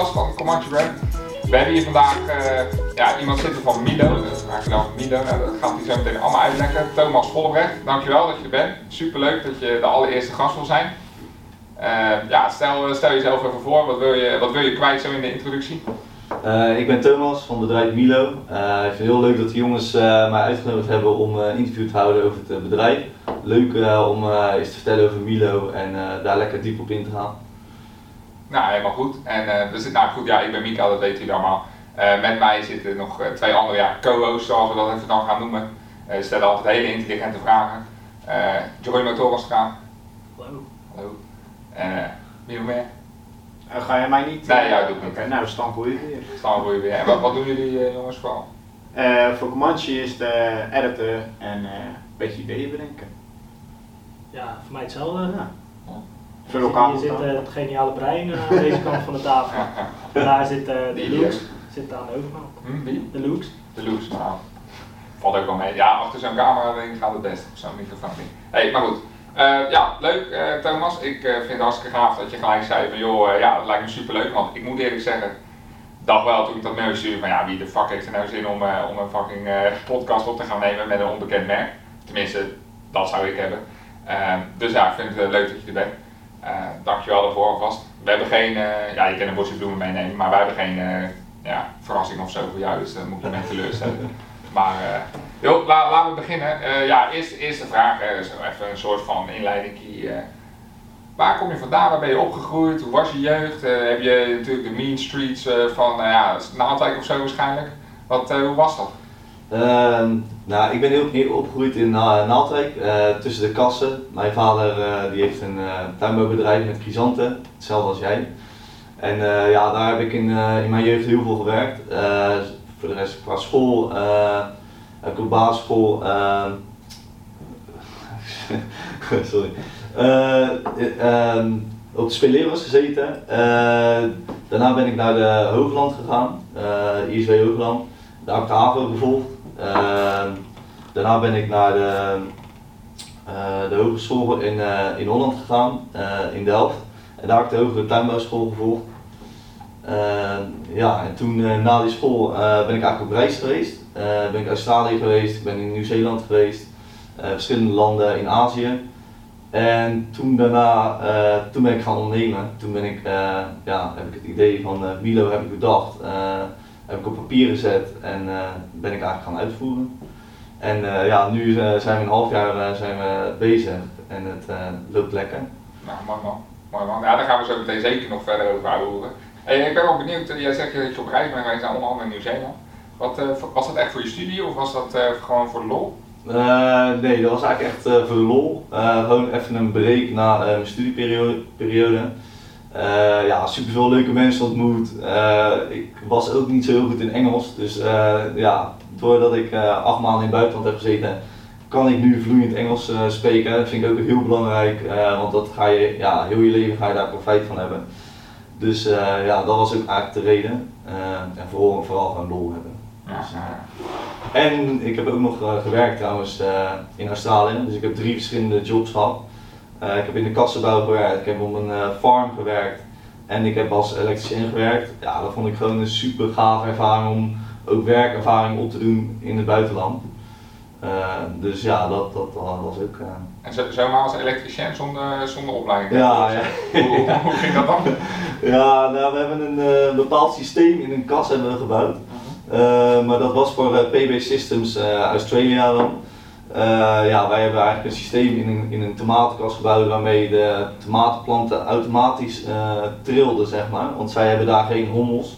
van Comanche Brand. We hebben hier vandaag uh, ja, iemand zitten van Milo. Eigenlijk Milo, nou, dat gaat hij zo meteen allemaal uitleggen. Thomas Vollebrecht, dankjewel dat je er bent. Superleuk dat je de allereerste gast wil zijn. Uh, ja, stel, stel jezelf even voor, wat wil, je, wat wil je kwijt zo in de introductie? Ik ben Thomas van bedrijf Milo. Ik vind het heel leuk dat de jongens uh, mij uitgenodigd hebben om een interview te houden over het bedrijf. Leuk om eens te vertellen over Milo en daar lekker diep op in te gaan. Nou, helemaal goed. En dus, nou goed, ja, ik ben Mika, dat weten jullie allemaal. met mij zitten nog twee andere ja, co-hosts, zoals we dat even dan gaan noemen. Ze stellen altijd hele intelligente vragen. Uh, Joy Torenstra. Hallo. Hallo. En wie nog meer? Uh, ga je mij niet? Nee, jij doet niet. Oké, nou, staan voor je weer. Staan voor je weer. En wat, wat doen jullie uh, jongens vooral? Uh, voor Comanche is de editen en een beetje ideeën bedenken. Ja, voor mij hetzelfde. Ja. Voor elkaar Hier zit het geniale brein aan deze kant van de tafel. En daar zit de Lux, zit aan de overkant. Hm, wie? De Lux. De Lux, nou. Valt ook wel mee. Ja, achter zo'n camera gaat het best. Zo'n microfoon ding. Hé, hey, maar goed. Uh, ja, leuk uh, Thomas. Ik uh, vind het hartstikke gaaf dat je gelijk zei van joh, ja, dat lijkt me super leuk. Want ik moet eerlijk zeggen, dacht wel toen ik dat mail stuurde van ja, wie de fuck heeft er nou zin om, om een fucking podcast op te gaan nemen met een onbekend merk. Tenminste, dat zou ik hebben. Ehm, dus ja, ik vind het leuk dat je er bent. Dankjewel daarvoor alvast. We hebben geen, ja je kan een bosje bloemen meenemen, maar wij hebben geen ja, verrassing of zo voor jou, dus dat moet je mee teleurstellen. Maar uh, joh, la, laten we beginnen. Uh, ja, eerst, eerste vraag, hè, dus even een soort van inleiding. Uh, waar kom je vandaan? Waar ben je opgegroeid? Hoe was je jeugd? heb je natuurlijk de mean streets van ja, Naaldwijk of zo waarschijnlijk? Wat, hoe was dat? Ehm, nou, ik ben heel, opgegroeid in Naaldwijk, tussen de kassen. Mijn vader die heeft een tuinbouwbedrijf met chrysanten, hetzelfde als jij. En ja, daar heb ik in, in mijn jeugd heel veel gewerkt voor de rest qua school uh, heb op basisschool. Uh, sorry. Uh, op de speelleros gezeten. daarna ben ik naar de Hoogland gegaan, ISW Hoogland. De HAVO gevolgd. Daarna ben ik naar de, de hogeschool in, in Holland gegaan, in Delft. En daar heb ik de hogere tuinbouwschool gevolgd. Uh, ja, en toen na die school ben ik eigenlijk op reis geweest. ben ik Australië geweest, ben in Nieuw-Zeeland geweest, verschillende landen in Azië. En toen daarna, toen ben ik gaan ondernemen. Toen ben ik, ja, heb ik het idee van Milo heb ik bedacht, heb ik op papier gezet en ben ik eigenlijk gaan uitvoeren. En ja, nu zijn we een half jaar zijn we bezig en het loopt lekker. Nou, mooi man. Mooi man. Ja, daar gaan we zo meteen zeker nog verder over horen. Hey, ik ben wel benieuwd, eh, jij zegt dat je op reis bent geweest naar onder andere in Nieuw-Zeeland. Wat, uh, was dat echt voor je studie of was dat uh, gewoon voor de lol? Uh, nee, dat was eigenlijk echt voor de lol. gewoon even een break na mijn studieperiode. Ja, superveel leuke mensen ontmoet. ik was ook niet zo heel goed in Engels, dus ja, doordat ik acht maanden in het buitenland heb gezeten, kan ik nu vloeiend Engels spreken. Dat vind ik ook heel belangrijk, want dat ga je, ja, heel je leven ga je daar profijt van hebben. Dus ja, dat was ook eigenlijk de reden. En vooral, vooral gewoon lol hebben. Dus, en ik heb ook nog gewerkt trouwens in Australië. Dus ik heb drie verschillende jobs gehad. Ik heb in de kassenbouw gewerkt, ik heb op een farm gewerkt en ik heb als elektricien gewerkt. Ja, dat vond ik gewoon een super gaaf ervaring om ook werkervaring op te doen in het buitenland. Uh, dus ja, dat, dat, dat was ook. En zomaar als elektricien zonder, zonder opleiding? Ja, ja. Hoe, hoe, ging dat dan? ja, nou, we hebben een bepaald systeem in een kas hebben we gebouwd. -huh. maar dat was voor PB Systems Australia dan. Ja, wij hebben eigenlijk een systeem in een, in een tomatenkast gebouwd waarmee de tomatenplanten automatisch trilden, zeg maar. Want zij hebben daar geen hommels.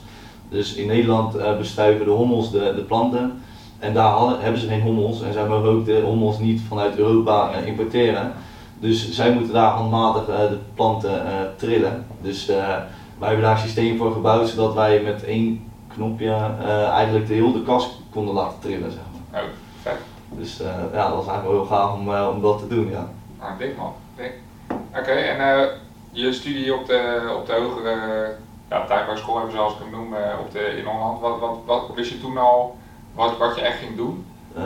Dus in Nederland bestuiven de hommels de, de planten. En daar hebben ze geen hommels en zij mogen ook de hommels niet vanuit Europa importeren. Dus zij moeten daar handmatig de planten trillen. Dus wij hebben daar een systeem voor gebouwd zodat wij met één knopje eigenlijk de hele kast konden laten trillen. Zeg maar. Dus ja, dat was eigenlijk wel heel gaaf om, om dat te doen. Ja. Ah, dik man. Oké, okay, en je studie op de, op de hogere ja, tuinbouwschool hebben zoals ik hem noem, op de, in Holland, wat, wat, wat wist je toen al wat, wat je echt ging doen? Uh,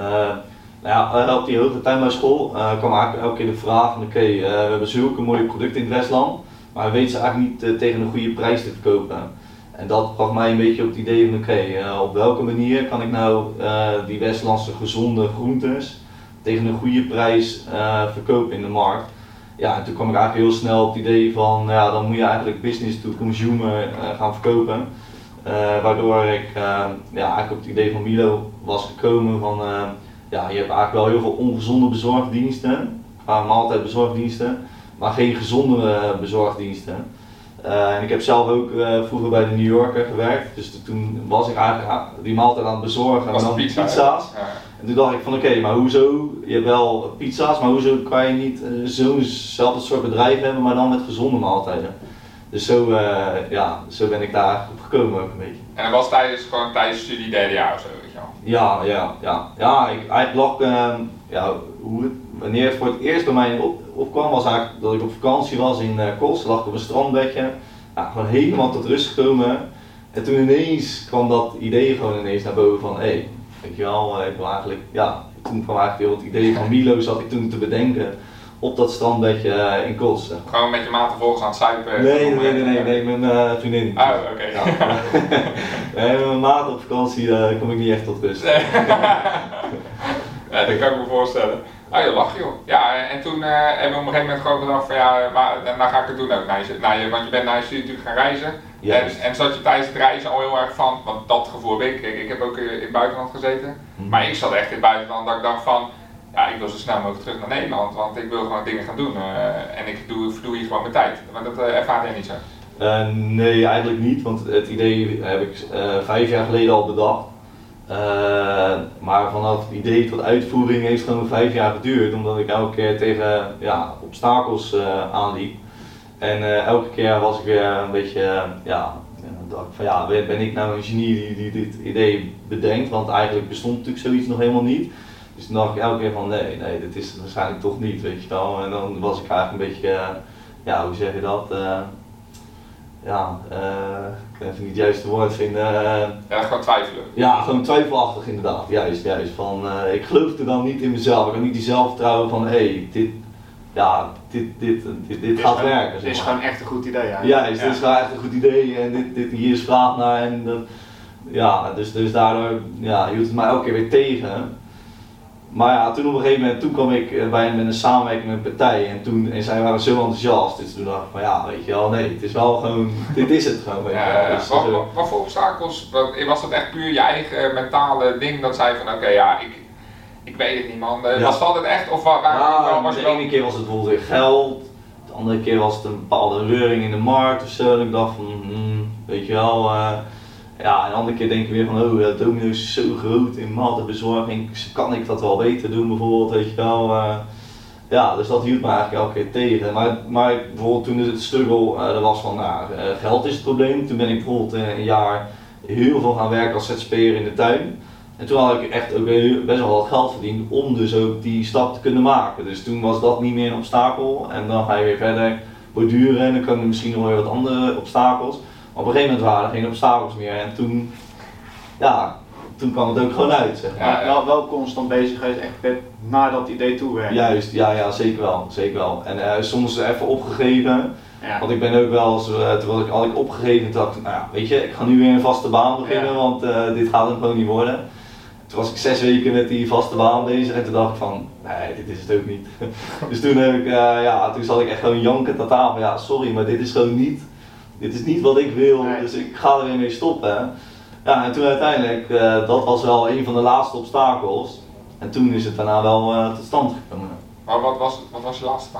nou ja, eh, op die hoge tuinbouwschool uh, kwam eigenlijk elke keer de vraag van oké, okay, uh, we hebben zulke mooie producten in het Westland, maar hij weet ze eigenlijk niet eh, tegen een goede prijs te verkopen. En dat bracht mij een beetje op het idee van oké, eh, op welke manier kan ik nou eh, die Westlandse gezonde groentes tegen een goede prijs eh, verkopen in de markt. Ja, en toen kwam ik eigenlijk heel snel op het idee van ja, dan moet je eigenlijk business to consumer gaan verkopen. Waardoor ik ja, eigenlijk op het idee van Milo was gekomen van ja, je hebt eigenlijk wel heel veel ongezonde bezorgdiensten, qua maaltijdbezorgdiensten, maar geen gezonde bezorgdiensten. Eh, en ik heb zelf ook eh, vroeger bij de New Yorker gewerkt, dus toen was ik eigenlijk die maaltijd aan het bezorgen, dan pizza? hè? pizza's. Ja. En toen dacht ik van oké, maar hoezo, je hebt wel pizza's, maar hoezo kan je niet eh, zo'nzelfde soort bedrijf hebben, maar dan met gezonde maaltijden. Dus zo, ja, zo ben ik daar op gekomen ook een beetje. En dat was tijdens, gewoon tijdens studie derde jaar of zo, weet je wel. Ja, ja, ja. Ja, ik, eigenlijk lag, ehm, ja, hoe het, wanneer het voor het eerst bij mij op, opkwam was eigenlijk dat ik op vakantie was in uh, Kos, lag op een strandbedje, ja, gewoon helemaal tot rust gekomen. En toen ineens kwam dat idee gewoon ineens naar boven van, hé, hey, weet je wel, eh, ik wil eigenlijk, ja, toen kwam eigenlijk heel het idee van Milo zat ik toen te bedenken op dat strandbedje eh, in Kos. Gewoon met je maat vervolgens aan het zuipen. Nee, nee, nee, nee, nee, mijn eh, vriendin. Oh, oké. Ja. nee, met mijn maat op vakantie eh, kom ik niet echt tot rust. Nee. ja, dat kan ik me voorstellen. Oh, je lacht joh. Ja, en toen eh, hebben we op een gegeven moment gewoon gedacht van ja, dan ga ik het doen ook naar je, naar je want je bent naar je studie natuurlijk gaan reizen. En, Juist. en zat je tijdens het reizen al heel erg van, want dat gevoel heb ik, ik, ik heb ook in het buitenland gezeten, Mhm. maar ik zat echt in het buitenland dat ik dacht van, ja ik wil zo snel mogelijk terug naar Nederland, want ik wil gewoon dingen gaan doen eh, en ik doe, verdoe hier gewoon mijn tijd. Maar dat eh, ervaart jij niet zo. Eh, nee, eigenlijk niet, want het idee heb ik eh, vijf jaar geleden al bedacht. Eh, maar vanaf het idee tot uitvoering heeft het gewoon vijf jaar geduurd, omdat ik elke keer tegen ja, obstakels eh, aanliep. En eh, elke keer was ik weer een beetje, ja, dacht van ja, ben, ik nou een genie die, die dit idee bedenkt? Want eigenlijk bestond natuurlijk zoiets nog helemaal niet. Dus toen dacht ik elke keer van nee, nee, dit is het waarschijnlijk toch niet, weet je wel. En dan was ik eigenlijk een beetje, ja, hoe zeg je dat? Ja, eh, ik kan even niet het juiste woord vinden. eh, Ja, gewoon twijfelen. ja, gewoon twijfelachtig inderdaad, juist, juist. Van, eh, ik geloofde dan niet in mezelf, ik had niet die zelfvertrouwen van hé, hey, dit, ja, dit, dit, dit, dit gaat gewoon- werken. Het zeg is gewoon echt een goed idee. Ja, Juist, dit is gewoon echt een goed idee en dit, dit, hier is vraag naar en ja, dus, dus daardoor ja, hield het mij elke keer weer tegen. Maar ja, toen op een gegeven moment, toen kwam ik eh, bij met een samenwerking met een partij en toen, en zij waren zo enthousiast, dus toen dacht ik van ja, weet je wel, nee, het is wel gewoon, dit is het gewoon, weet je wel. Ja, Dus, wat, dus, wat, wat voor obstakels? Was dat echt puur je eigen mentale ding dat zei van oké, ja, ik, ik weet het niet man. Eh, Ja. Was dat het echt of wa- waar, Ja, was je de wel... ene keer was het bijvoorbeeld weer geld, de andere keer was het een bepaalde reuring in de markt of zo. En ik dacht van, hmm, weet je wel, eh, ja, en de andere keer denk ik weer van, oh, ja, Domino's is zo groot in maaltijdbezorging, kan ik dat wel beter doen bijvoorbeeld, weet je wel. eh. ja, dus dat hield me eigenlijk elke keer tegen. Maar, maar bijvoorbeeld toen het struggle eh, er was van, nou, eh, geld is het probleem. Toen ben ik bijvoorbeeld eh, een jaar heel veel gaan werken als ZZP'er in de tuin. En toen had ik echt ook best wel wat geld verdiend om dus ook die stap te kunnen maken. Dus toen was dat niet meer een obstakel. En dan ga je weer verder borduren en dan komen er misschien nog weer wat andere obstakels. Op een gegeven moment waren er geen obstakels meer. En toen, ja, toen kwam het ook gewoon uit. Zeg maar. Ja, wel, wel constant bezig geweest, echt naar dat idee toe werken. Juist, ja, ja, zeker wel. Zeker wel. En eh, soms even opgegeven. Ja. Want ik ben ook wel eens, eh, toen was ik, had ik opgegeven dacht ik, nou ja, weet je, ik ga nu weer een vaste baan beginnen, Ja. want eh, dit gaat hem gewoon niet worden. Toen was ik zes weken met die vaste baan bezig en toen dacht ik van, nee, dit is het ook niet. dus toen heb ik, eh, ja, toen zat ik echt gewoon jankend aan tafel, ja, sorry, maar dit is gewoon niet, dit is niet wat ik wil, Nee. dus ik ga er weer mee stoppen. Ja, en toen uiteindelijk, eh, dat was wel een van de laatste obstakels. En toen is het daarna wel eh, tot stand gekomen. Maar wat was, wat was je laatste?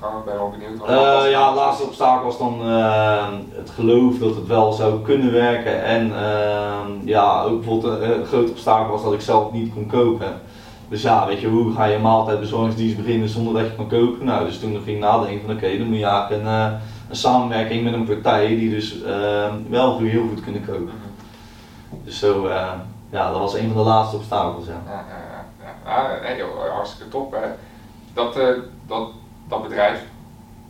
Gewoon, ik ben wel benieuwd. wat- wat was het? ja, laatste obstakel was dan eh, het geloof dat het wel zou kunnen werken. En eh, ja, ook bijvoorbeeld een, groot obstakel was dat ik zelf niet kon koken. Dus ja, weet je, hoe ga je een maaltijdbezorgingsdienst beginnen zonder dat je kan koken? Nou, dus toen ging ik nadenken van oké, dan moet je eigenlijk een, een samenwerking met een partij die dus eh, wel heel goed kunnen koken. Mhm. Dus zo, eh, ja, dat was een van de laatste obstakels, ja. Ja, ja, ja, joh, hartstikke top. Hè. Dat, eh, dat, dat bedrijf,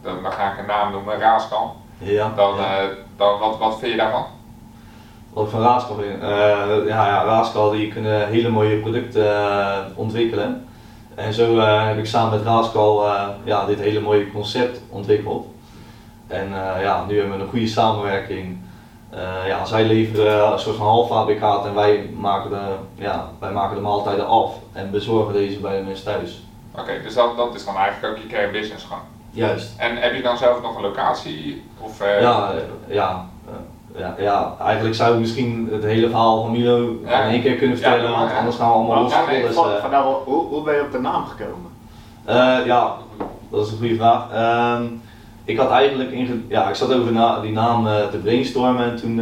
dan, dan ga ik een naam noemen, Raaskal. Ja, Dan, ja. eh, dan, wat, wat vind je daarvan? Wat ik van Raaskal vind? Ja, ja, Raaskal die kunnen hele mooie producten ontwikkelen. En zo heb ik samen met Raaskal ja, dit hele mooie concept ontwikkeld. En ja, nu hebben we een goede samenwerking. ja, zij leveren een soort van halffabrikaat en wij maken, de, ja, wij maken de maaltijden af en bezorgen deze bij de mensen thuis. Oké, dus dat, dat is dan eigenlijk ook je kern business gewoon? Juist. En heb je dan zelf nog een locatie? Of, Ja, ja ja, ja, eigenlijk zou ik misschien het hele verhaal van Milo ja. in één keer kunnen vertellen, want anders gaan we allemaal los. Ja, dus, uh, hoe, hoe ben je op de naam gekomen? Uh, ja, dat is een goede vraag. Uh, ik had eigenlijk, in, ja, ik zat over na, die naam uh, te brainstormen en toen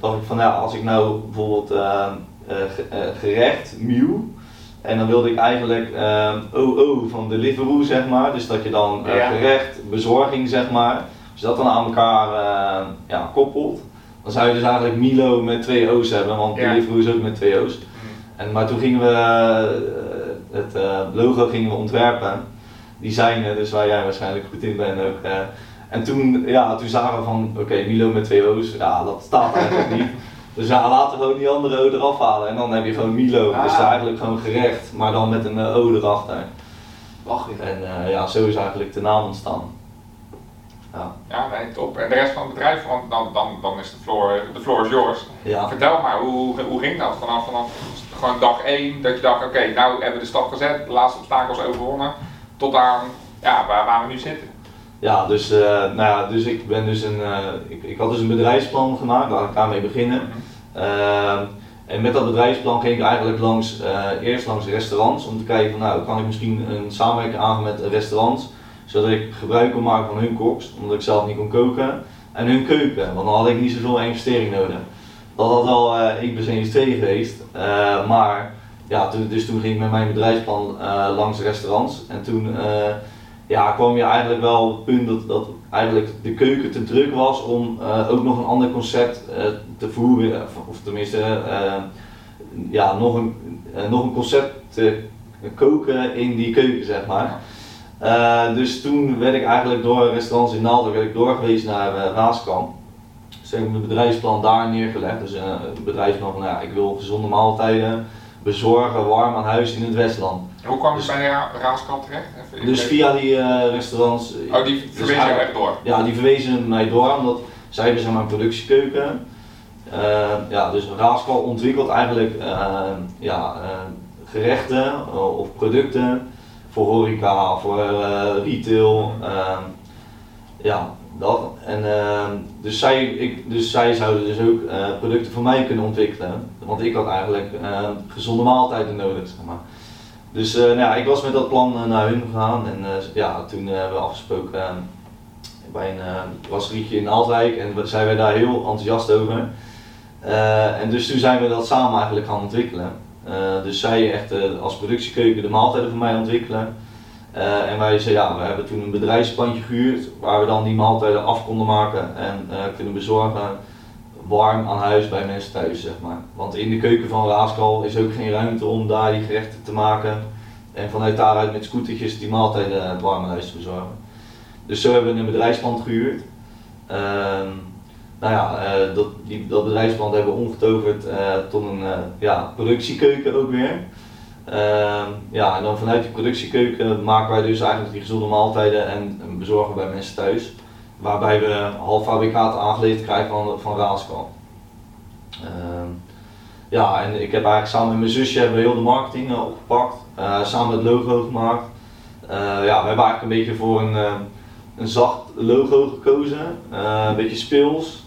dacht ik van ja, als ik nou bijvoorbeeld ehm, gerecht, Mew, en dan wilde ik eigenlijk OO van Deliveroo zeg maar, dus dat je dan gerecht, bezorging zeg maar, je dat dan aan elkaar ja, koppelt, dan zou je dus eigenlijk Milo met twee O's hebben, want ja. Deliveroo is ook met twee O's. Mm. En, maar toen gingen we het logo gingen we ontwerpen, designen, dus waar jij waarschijnlijk goed in bent ook. en toen, ja, toen zagen we van, oké, Milo met twee O's, ja, dat staat eigenlijk niet. Dus ja, laten we gewoon die andere O eraf halen en dan heb je gewoon Milo. Ah. Dus eigenlijk gewoon gerecht, maar dan met een O erachter. Wacht En ja, zo is eigenlijk de naam ontstaan. Ja. ja, nee, top. En de rest van het bedrijf, want dan, dan, dan is de floor, de floor is yours. Ja. Vertel maar, hoe, hoe ging dat vanaf, vanaf gewoon dag 1, dat je dacht, oké, nou hebben we de stap gezet, de laatste obstakels overwonnen, tot aan ja, waar, waar we nu zitten. Ja, dus, uh, nou ja, dus ik ben dus een, uh, ik, ik had dus een bedrijfsplan gemaakt, laat ik daarmee beginnen. Mm en met dat bedrijfsplan ging ik eigenlijk langs, uh, eerst langs restaurants om te kijken van nou kan ik misschien een samenwerking aangaan met restaurants zodat ik gebruik kon maken van hun koks, omdat ik zelf niet kon koken. En hun keuken, want dan had ik niet zoveel investering nodig. Dat had wel uh, 1 plus 1 is 2 geweest. Maar ja, toen, dus toen ging ik met mijn bedrijfsplan uh, langs restaurants. En toen uh, ja, kwam je eigenlijk wel op het punt dat, dat eigenlijk de keuken te druk was om ook nog een ander concept te voeren. Of tenminste, ja, nog, een, nog een concept te koken in die keuken, zeg maar. Dus toen werd ik eigenlijk door restaurants in Naalden werd ik doorgewezen naar uh, Raaskamp. Dus heb ik mijn bedrijfsplan daar neergelegd. Dus uh, het bedrijfsplan van ja, ik wil gezonde maaltijden bezorgen, warm aan huis in het Westland. Hoe kwam je dus, bij Raaskamp terecht? Even dus via die restaurants. Oh, die dus verwezen jou echt door? Ja, die verwezen mij door omdat zij hebben zeg maar een productiekeuken. ja, dus Raaskamp ontwikkelt eigenlijk ja, gerechten of producten voor horeca, voor retail. Uh, ja, dat. En, uh, dus, zij, ik, dus zij zouden dus ook producten voor mij kunnen ontwikkelen. Want ik had eigenlijk gezonde maaltijden nodig. Maar. Dus nou ja, ik was met dat plan naar hun gegaan en ja, toen hebben we afgesproken bij een brasserietje in Altwijk en zijn we daar heel enthousiast over. en dus toen zijn we dat samen eigenlijk gaan ontwikkelen. Uh, dus zij echt uh, als productiekeuken de maaltijden voor mij ontwikkelen. Uh, en wij zeiden, ja, we hebben toen een bedrijfspandje gehuurd waar we dan die maaltijden af konden maken en kunnen bezorgen warm aan huis bij mensen thuis, zeg maar. Want in de keuken van Raaskal is ook geen ruimte om daar die gerechten te maken en vanuit daaruit met scootertjes die maaltijden het warm aan huis te bezorgen. Dus zo hebben we een bedrijfspand gehuurd. Ehm, nou ja, uh, dat, die, dat bedrijfsplan hebben we omgetoverd uh, tot een ja, productiekeuken ook weer. Ehm, ja, en dan vanuit die productiekeuken maken wij dus eigenlijk die gezonde maaltijden en, en bezorgen bij mensen thuis. Waarbij we halffabrikaten aangeleverd krijgen van, van. Ehm, ja, en ik heb eigenlijk samen met mijn zusje hebben we heel de marketing opgepakt. samen het logo gemaakt. ja, we hebben eigenlijk een beetje voor een, een zacht logo gekozen. een beetje speels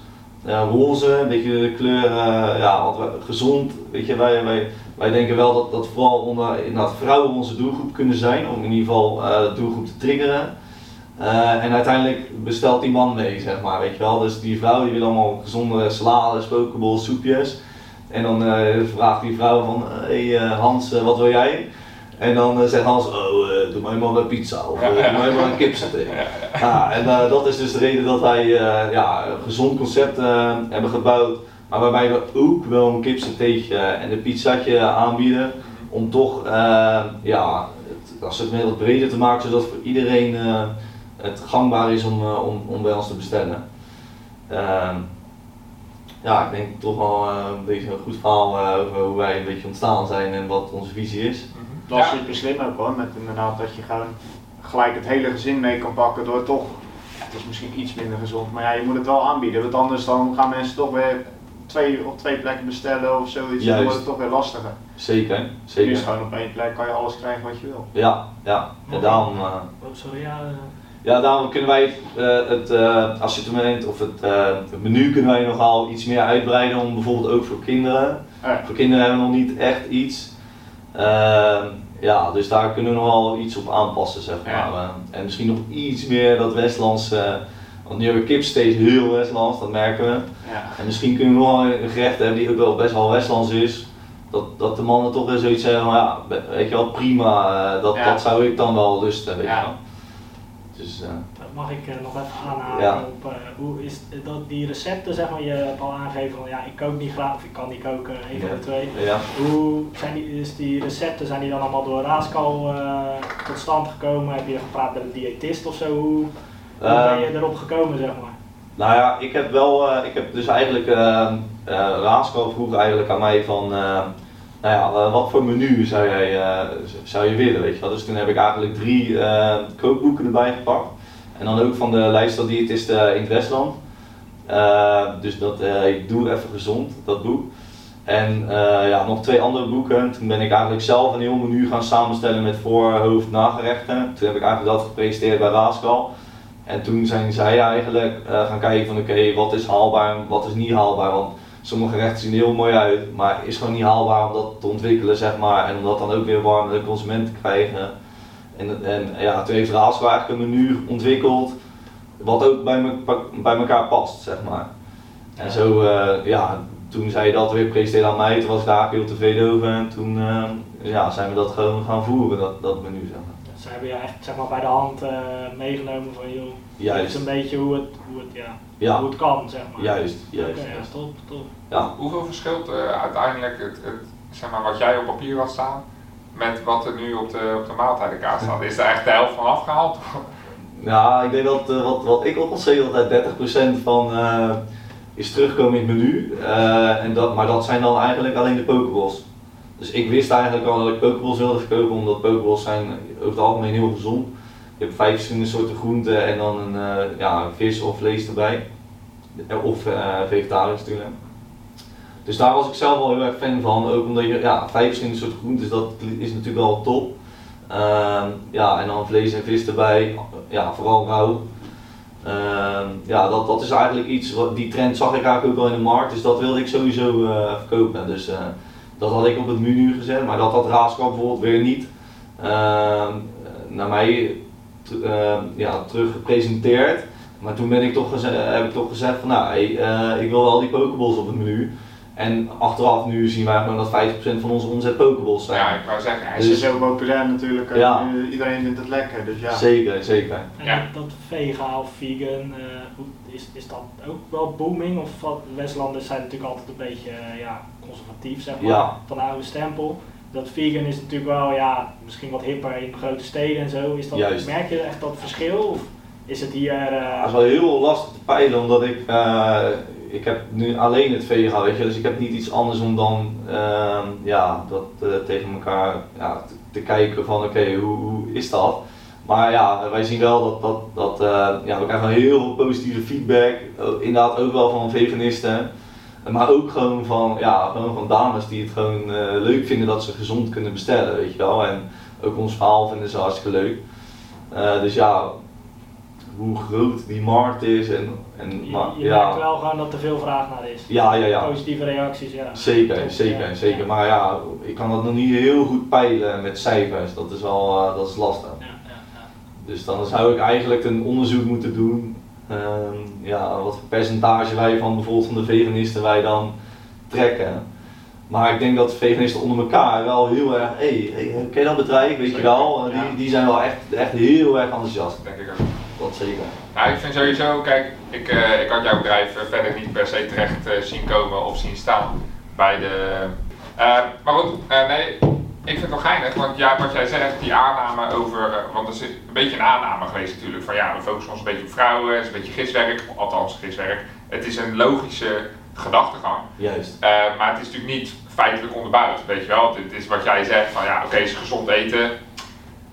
roze, een beetje de kleur, ja, gezond. Weet je, wij, wij, wij denken wel dat, dat vooral onder, vrouwen onze doelgroep kunnen zijn, om in ieder geval de doelgroep te triggeren. En uiteindelijk bestelt die man mee, zeg maar, weet je wel. Dus die vrouw die wil allemaal gezonde salades, pokeballs, soepjes. En dan vraagt die vrouw van, hé hey, Hans, wat wil jij? En dan uh, zegt Hans, oh, uh, doe mij maar een pizza of uh, doe mij maar een kipsaté. Ja, ja. en dat is dus de reden dat wij ja, een gezond concept hebben gebouwd, maar waarbij we ook wel een kipsatéetje en een pizzatje aanbieden, om toch ja, het assortiment wat breder te maken, zodat voor iedereen het gangbaar is om, om, om bij ons te bestellen. Ehm, ja, ik denk toch wel een beetje een goed verhaal over hoe wij een beetje ontstaan zijn en wat onze visie is. Dat is super slim ook hoor, met inderdaad dat je gewoon gelijk het hele gezin mee kan pakken door toch het is misschien iets minder gezond, maar ja, je moet het wel aanbieden. Want anders dan gaan mensen toch weer twee, op twee plekken bestellen of zoiets. Dan Juist. wordt het toch weer lastiger. Zeker, Nu zeker. is het gewoon op één plek kan je alles krijgen wat je wil. Ja, ja. ja daarom, eh, Oh, sorry, ja. eh, ja, daarom kunnen wij het, eh, het eh, assortiment of het, eh, het menu kunnen wij nogal iets meer uitbreiden om bijvoorbeeld ook voor kinderen. Ja. Voor kinderen hebben we nog niet echt iets. Ehm, ja, dus daar kunnen we nog wel iets op aanpassen, zeg maar. Ja. En misschien nog iets meer dat Westlands, want nu hebben we kip steeds heel Westlands, dat merken we. Ja. En misschien kunnen we nog wel een gerecht hebben die ook wel best wel Westlands is. Dat, dat de mannen toch weer zoiets zeggen van ja, weet je wel, prima, dat, dat zou ik dan wel lusten, weet Ja. je wel. Dus eh, Mag ik eh, nog even aanhaken Ja. op eh, hoe is dat die recepten, zeg maar, je hebt al aangegeven van ja, ik kook niet graag of ik kan niet koken, een van de twee. ja. Hoe zijn die, is die recepten, zijn die dan allemaal door Raaskal tot stand gekomen? Heb je gepraat met een diëtist of zo? Hoe, hoe ben Eh, je erop gekomen, zeg maar? Nou ja, ik heb wel, ik heb dus eigenlijk, uh, Raaskal vroeg eigenlijk aan mij van, nou ja, eh, wat voor menu zou, jij, eh, zou je willen, weet je. Dus toen heb ik eigenlijk drie eh, kookboeken erbij gepakt. En dan ook van de lijfstijldiëtisten in het Westland. Dus dat, ik doe even gezond, dat boek. En ja, nog twee andere boeken. Toen ben ik eigenlijk zelf een heel menu gaan samenstellen met voor, hoofd, nagerechten. Toen heb ik eigenlijk dat gepresenteerd bij Raaskal. En toen zijn zij eigenlijk gaan kijken van oké, wat is haalbaar en wat is niet haalbaar. Want sommige gerechten zien er heel mooi uit, maar is gewoon niet haalbaar om dat te ontwikkelen zeg maar. En om dat dan ook weer warm de consument te krijgen. En, en ja, toen heeft Raadsel eigenlijk een menu ontwikkeld wat ook bij, me, bij elkaar past zeg maar. En zo, eh, ja, toen zij dat weer presenteerde aan mij, toen was ik daar heel tevreden over. En toen eh, ja, zijn we dat gewoon gaan voeren, dat, dat menu zeg maar. Ze hebben je echt zeg maar, bij de hand eh, meegenomen van joh, dit Juist. is een beetje hoe het, hoe het, ja, Ja, hoe het kan, zeg maar. juist, juist. Oké, ja, top, top. Ja. Hoeveel verschilt eh, uiteindelijk het, het, zeg maar, wat jij op papier had staan met wat er nu op de, op de maaltijdenkaart staat? Is er echt de helft van afgehaald? Ja, ik denk dat eh, wat, wat ik op zeg altijd 30% van uh, is terugkomen in het menu. Uh, en dat, maar dat zijn dan eigenlijk alleen de pokeballs. Dus ik wist eigenlijk al dat ik pokeballs wilde verkopen, omdat pokeballs zijn over het algemeen heel gezond. Je hebt vijf verschillende soorten groenten en dan een uh, ja, vis of vlees erbij. Of uh, vegetarisch natuurlijk. Dus daar was ik zelf wel heel erg fan van, ook omdat je ja, vijf verschillende soorten groenten, dus dat is natuurlijk wel top. Uh, ja, en dan vlees en vis erbij, ja, vooral rauw. Uh, ja, dat, dat is eigenlijk iets, wat, die trend zag ik eigenlijk ook wel in de markt, dus dat wilde ik sowieso verkopen. Dus dat had ik op het menu gezet, maar dat had Raaskap bijvoorbeeld weer niet naar mij ja, terug gepresenteerd. Maar toen ben ik toch heb ik toch gezegd van nou, hey, uh, ik wil wel die pokeballs op het menu. En achteraf nu zien wij gewoon dat 50% van onze omzet pokeballs zijn. Ja, ik wou zeggen. Hij is dus, zo populair natuurlijk. Uh, ja. Iedereen vindt het lekker, dus ja. Zeker, zeker. En Ja. dat, dat vega of vegan, uh, is, is dat ook wel booming? Of wat, Westlanders zijn natuurlijk altijd een beetje uh, ja, conservatief, zeg maar, Ja. van de oude stempel. Dat vegan is natuurlijk wel, ja, misschien wat hipper in grote steden en zo. Is dat, Juist. merk je echt dat verschil? Of is het hier... Uh, Dat is wel heel lastig te peilen, omdat ik, uh, ik heb nu alleen het vega, weet je, dus ik heb niet iets anders om dan uh, ja, dat uh, tegen elkaar ja, te, te kijken van oké, okay, hoe, hoe is dat? Maar ja, wij zien wel dat, dat, dat ja, we krijgen heel veel positieve feedback, inderdaad ook wel van veganisten. Maar ook gewoon van, ja, gewoon van dames die het gewoon uh, leuk vinden dat ze gezond kunnen bestellen, weet je wel. En ook ons verhaal vinden ze hartstikke leuk. Uh, dus ja, hoe groot die markt is en, en je, maar, je ja. merkt wel gewoon dat er veel vraag naar is. Ja, ja, ja. Positieve reacties, ja. Zeker, Top, zeker, ja, zeker. Maar ja, ik kan dat nog niet heel goed peilen met cijfers. Dat is wel, uh, dat is lastig. Ja, ja, ja. Dus dan zou ik eigenlijk een onderzoek moeten doen. Um, ja, wat voor percentage wij van bijvoorbeeld van de veganisten wij dan trekken. Maar ik denk dat veganisten onder elkaar wel heel erg, hé, hey, hey, ken je dat bedrijf, weet je wel? Ja. Die, die zijn wel echt, echt heel erg enthousiast. Denk ik ook. Dat zeker. Nou, ik vind sowieso, kijk, ik, uh, ik had jouw bedrijf uh, verder niet per se terecht uh, zien komen of zien staan bij de. Maar goed, nee, ik vind het wel geinig, want ja, wat jij zegt, die aanname over. want er is een beetje een aanname geweest natuurlijk, van ja, we focussen ons een beetje op vrouwen, het is een beetje giswerk, althans giswerk. Het is een logische gedachtegang. Juist. maar het is natuurlijk niet feitelijk onderbouwd, weet je wel. Het is wat jij zegt, van ja, oké, okay, is gezond eten.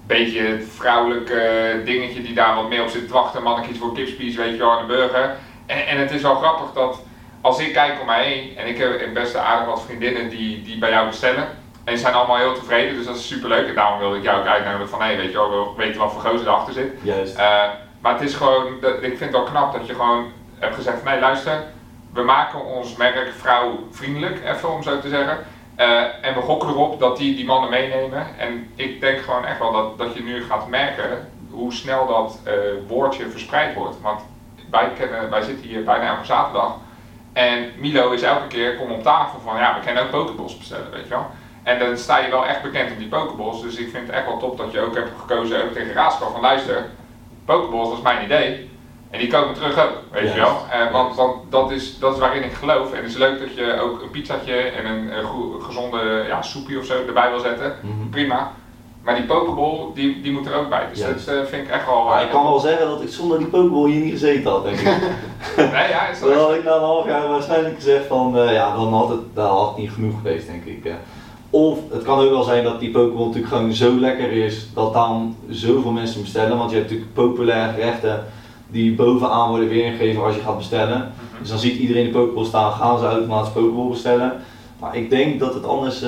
beetje het vrouwelijke dingetje die daar wat meer op zit te wachten. Mannetjes voor kipspies, weet je wel, en de burger. En, en het is wel grappig dat als ik kijk om mij heen, en ik heb best aardig wat vriendinnen die, die bij jou bestellen. En zijn allemaal heel tevreden, dus dat is super leuk. En daarom wilde ik jou ook uitnodigen van, hé, hey, weet je wel, we weten wat voor gozer erachter zit. Juist. Uh, maar het is gewoon, ik vind het wel knap dat je gewoon hebt gezegd van, nee luister, we maken ons merk vrouwvriendelijk, even om zo te zeggen. Uh, en we gokken erop dat die die mannen meenemen. En ik denk gewoon echt wel dat, dat je nu gaat merken hoe snel dat uh, woordje verspreid wordt. Want wij, kennen, wij zitten hier bijna elke zaterdag. En Milo is elke keer, kom op tafel van, ja, we kunnen ook pokeballs bestellen, weet je wel. En dan sta je wel echt bekend op die pokeballs. Dus ik vind het echt wel top dat je ook hebt gekozen ook tegen Raaskal van luister, pokeballs, dat is mijn idee. En die komen terug ook, weet je wel. Uh, want, want dat, is, dat is waarin ik geloof. En het is leuk dat je ook een pizzatje en een, een gezonde ja, soepje of zo erbij wil zetten. Mhm. Prima. Maar die pokeball, die, die moet er ook bij. Dus dat uh, vind ik echt wel... Ik kan wel zeggen dat ik zonder die pokeball hier niet gezeten had, denk ik. nee, ja, is dat Dan had ik na een half jaar waarschijnlijk gezegd van, eh, ja, dan had het, dan had het niet genoeg geweest, denk ik. eh. Of het kan ook wel zijn dat die Pokéball natuurlijk gewoon zo lekker is dat dan zoveel mensen bestellen. Want je hebt natuurlijk populaire gerechten die bovenaan worden weergegeven als je gaat bestellen. Dus dan ziet iedereen de Pokéball staan, gaan ze automatisch Pokéball bestellen. Maar ik denk dat het anders,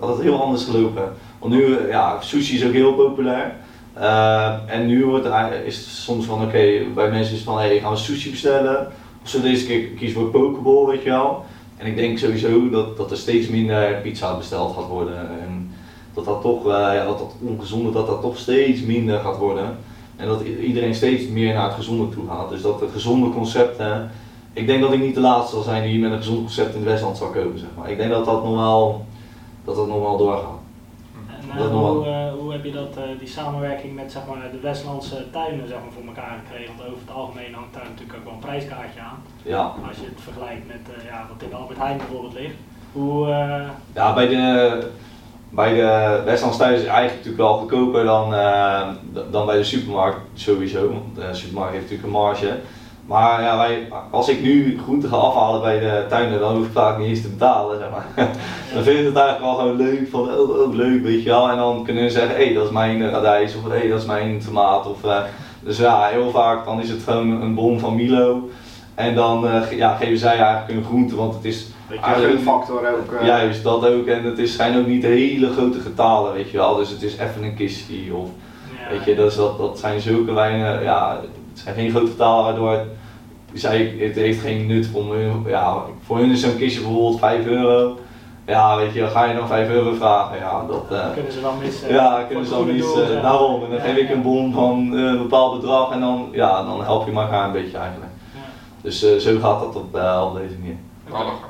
dat het heel anders gelopen. Want nu, eh, ja, sushi is ook heel populair. Eh, en nu wordt is het soms van, oké, bij mensen is het van, hey, gaan we sushi bestellen? Of we deze keer kiezen voor Pokéball, weet je wel? En ik denk sowieso dat, dat er steeds minder pizza besteld gaat worden. En dat dat toch, eh, ja, dat dat ongezonde, dat dat toch steeds minder gaat worden. En dat iedereen steeds meer naar het gezonde toe gaat. Dus dat de gezonde concepten, ik denk dat ik niet de laatste zal zijn die met een gezond concept in het Westland zal kopen, zeg maar. Ik denk dat dat wel, dat dat wel doorgaat. Wel. hoe, hoe heb je dat, eh, die samenwerking met zeg maar, de Westlandse tuinen zeg maar, voor elkaar gekregen? Want over het algemeen hangt daar natuurlijk ook wel een prijskaartje aan. Ja, Als je het vergelijkt met eh, ja, wat in Albert Heijn bijvoorbeeld ligt. Hoe, Ja, bij de, bij de Westlandstuin is het eigenlijk natuurlijk wel goedkoper dan, dan bij de supermarkt sowieso. Want de supermarkt heeft natuurlijk een marge. Maar ja, wij, als ik nu groenten ga afhalen bij de tuinen, dan hoef ik vaak niet eens te betalen. Zeg maar. Dan vinden ze het eigenlijk wel gewoon leuk, van oh, oh leuk, weet je wel. En dan kunnen ze zeggen, hé hey, dat is mijn eh, radijs of hé hey, dat is mijn tomaat. Of, eh, dus ja, heel vaak dan is het gewoon een bon van Milo. En dan eh, ja, geven zij eigenlijk hun groente, want het is Eigenlijk- een factor ook. eh, Juist, dat ook. En het is, zijn ook niet hele grote getalen, weet je wel. Dus het is even een kistje of, ja, weet je, dus dat, dat zijn zulke weinig, ja, het zijn geen grote getalen waardoor het, zij, het heeft geen nut om hun, ja, voor hun is zo'n kistje bijvoorbeeld 5 euro. Ja, weet je, ga je dan 5 euro vragen, ja, dat, eh, dat kunnen ze dan missen. ja, voor kunnen ze dan zeg. daarom. En dan geef ik een bon van eh, een bepaald bedrag en dan, ja, dan help je elkaar een beetje eigenlijk. Ja. Dus eh, zo gaat dat op, op deze manier.